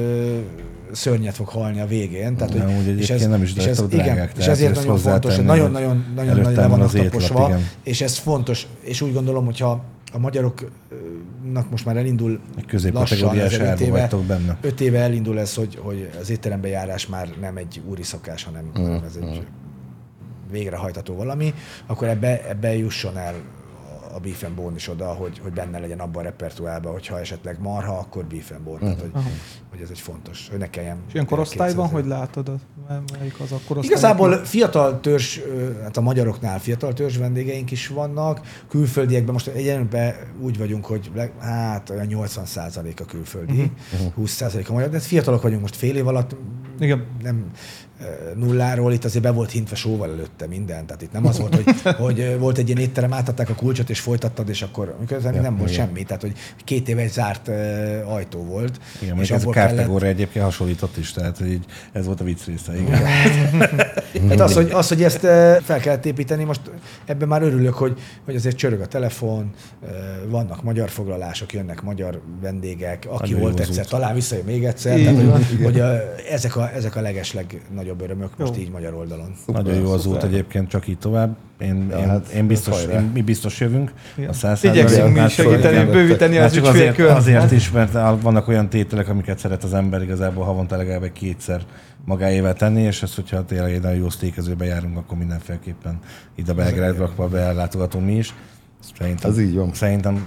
szörnyet fog halni a végén. Tehát, Nem, úgy egyébként nem is és ez, drágák, igen, és ezért nagyon fontos, hogy nagyon-nagyon hogy nagyon, nagyon le van vannak taposva, igen. és ez fontos, és úgy gondolom, hogyha a magyaroknak most már elindul lassan, öt éve, benne. öt éve elindul ez, hogy, hogy az étterembe járás már nem egy úri szokás, hanem, hanem ez egy végrehajtató valami, akkor ebbe, ebbe jusson el a beef and bone is oda, hogy, hogy benne legyen abban a repertoárban, hogyha esetleg marha, akkor beef and bone. Tehát, hogy, hogy ez egy fontos, hogy ne kelljen. És ilyen korosztályban, 200 hogy látod, az- melyik az a korosztály? Igazából fiatal törzs, hát a magyaroknál fiatal törzs vendégeink is vannak, külföldiekben most egyenlőben úgy vagyunk, hogy hát olyan 80% a külföldi, uh-huh. 20% a magyar, de hát fiatalok vagyunk most fél év alatt, Igen. nem nulláról, itt azért be volt hintve sóval előtte minden, tehát itt nem az volt, hogy, hogy volt egy ilyen étterem, átadták a kulcsot és folytattad, és akkor miközben nem volt semmi, tehát hogy két éve egy zárt ajtó volt. Igen, és ez a abból kellett- Kártegóra egyébként hasonlított is, tehát hogy így, ez volt a vicc része. Igen. Hát az, hogy, az, hogy ezt fel kellett építeni, most ebben már örülök, hogy, hogy azért csörög a telefon, vannak magyar foglalások, jönnek magyar vendégek, aki Nagyon volt egyszer, talán visszajön még egyszer. Így Tehát, hogy, igen. hogy a, ezek, a, ezek a legesleg nagyobb örömök most Jó. így magyar oldalon. Nagyon jó az szuper. út egyébként, csak így tovább. Én, Ja, én, hát, én biztos, én, mi biztos jövünk. Igen. A száz Igyekszünk mi is segíteni, bővíteni az csak azért, ügyfélkört. azért is, mert vannak olyan tételek, amiket szeret az ember igazából havonta legalább egy kétszer magáével tenni, és ezt, hogyha tényleg egy nagyon jó sztékezőbe járunk, akkor mindenféleképpen ide Belgrádba belátogatunk mi is. Szerintem, Ez így van. Szerintem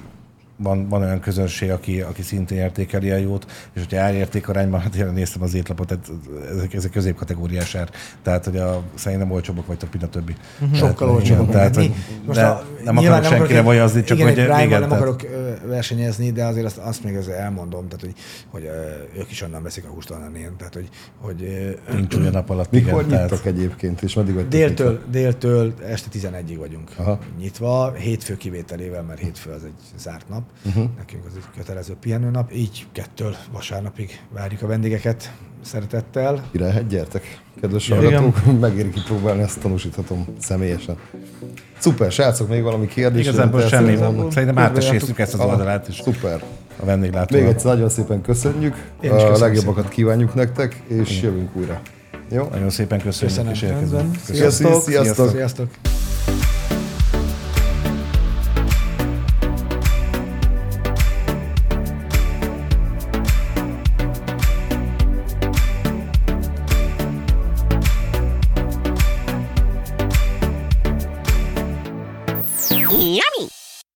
van, van olyan közönség, aki, aki szintén értékeli a jót, és hogyha árérték arányban, hát tényleg néztem az étlapot, tehát ezek, ezek középkategóriás ár. Tehát, hogy a, szerintem olcsóbbak vagytok, mint a többi. Tehát, Sokkal olcsóbbak. Tehát, hogy, Most de a- nem akarok senkire egy- vajazni, csak igen, hogy igen, nem tehát- akarok versenyezni, de azért azt, azt még ezzel elmondom, tehát, hogy, hogy ők is onnan veszik a húst, onnan én. Tehát, hogy, hogy nincs olyan nap alatt. Mikor igen, tehát- nyittok egyébként, és meddig Déltől, déltől este 11-ig vagyunk. Aha. nyitva, hétfő kivételével, mert hétfő az egy zárt nap, uh-huh. nekünk az egy kötelező pihenőnap. Így kettől vasárnapig várjuk a vendégeket szeretettel. Királyhegy, gyertek, kedves Igen. hallgatók, megéri kipróbálni, ezt tanúsíthatom személyesen. Szuper, srácok, még valami kérdés? Igazából semmi. szerintem- Szerintem átesésük ezt az Ah, oldalát is Szuper. a vendéglátóval. Még egyszer nagyon szépen köszönjük, Én is a legjobbakat kívánjuk nektek, és jövünk újra. Jó? Nagyon szépen köszönjük, Köszönöm. és érkezünk. Sziasztok! Sziasztok. Sziasztok! Sziasztok!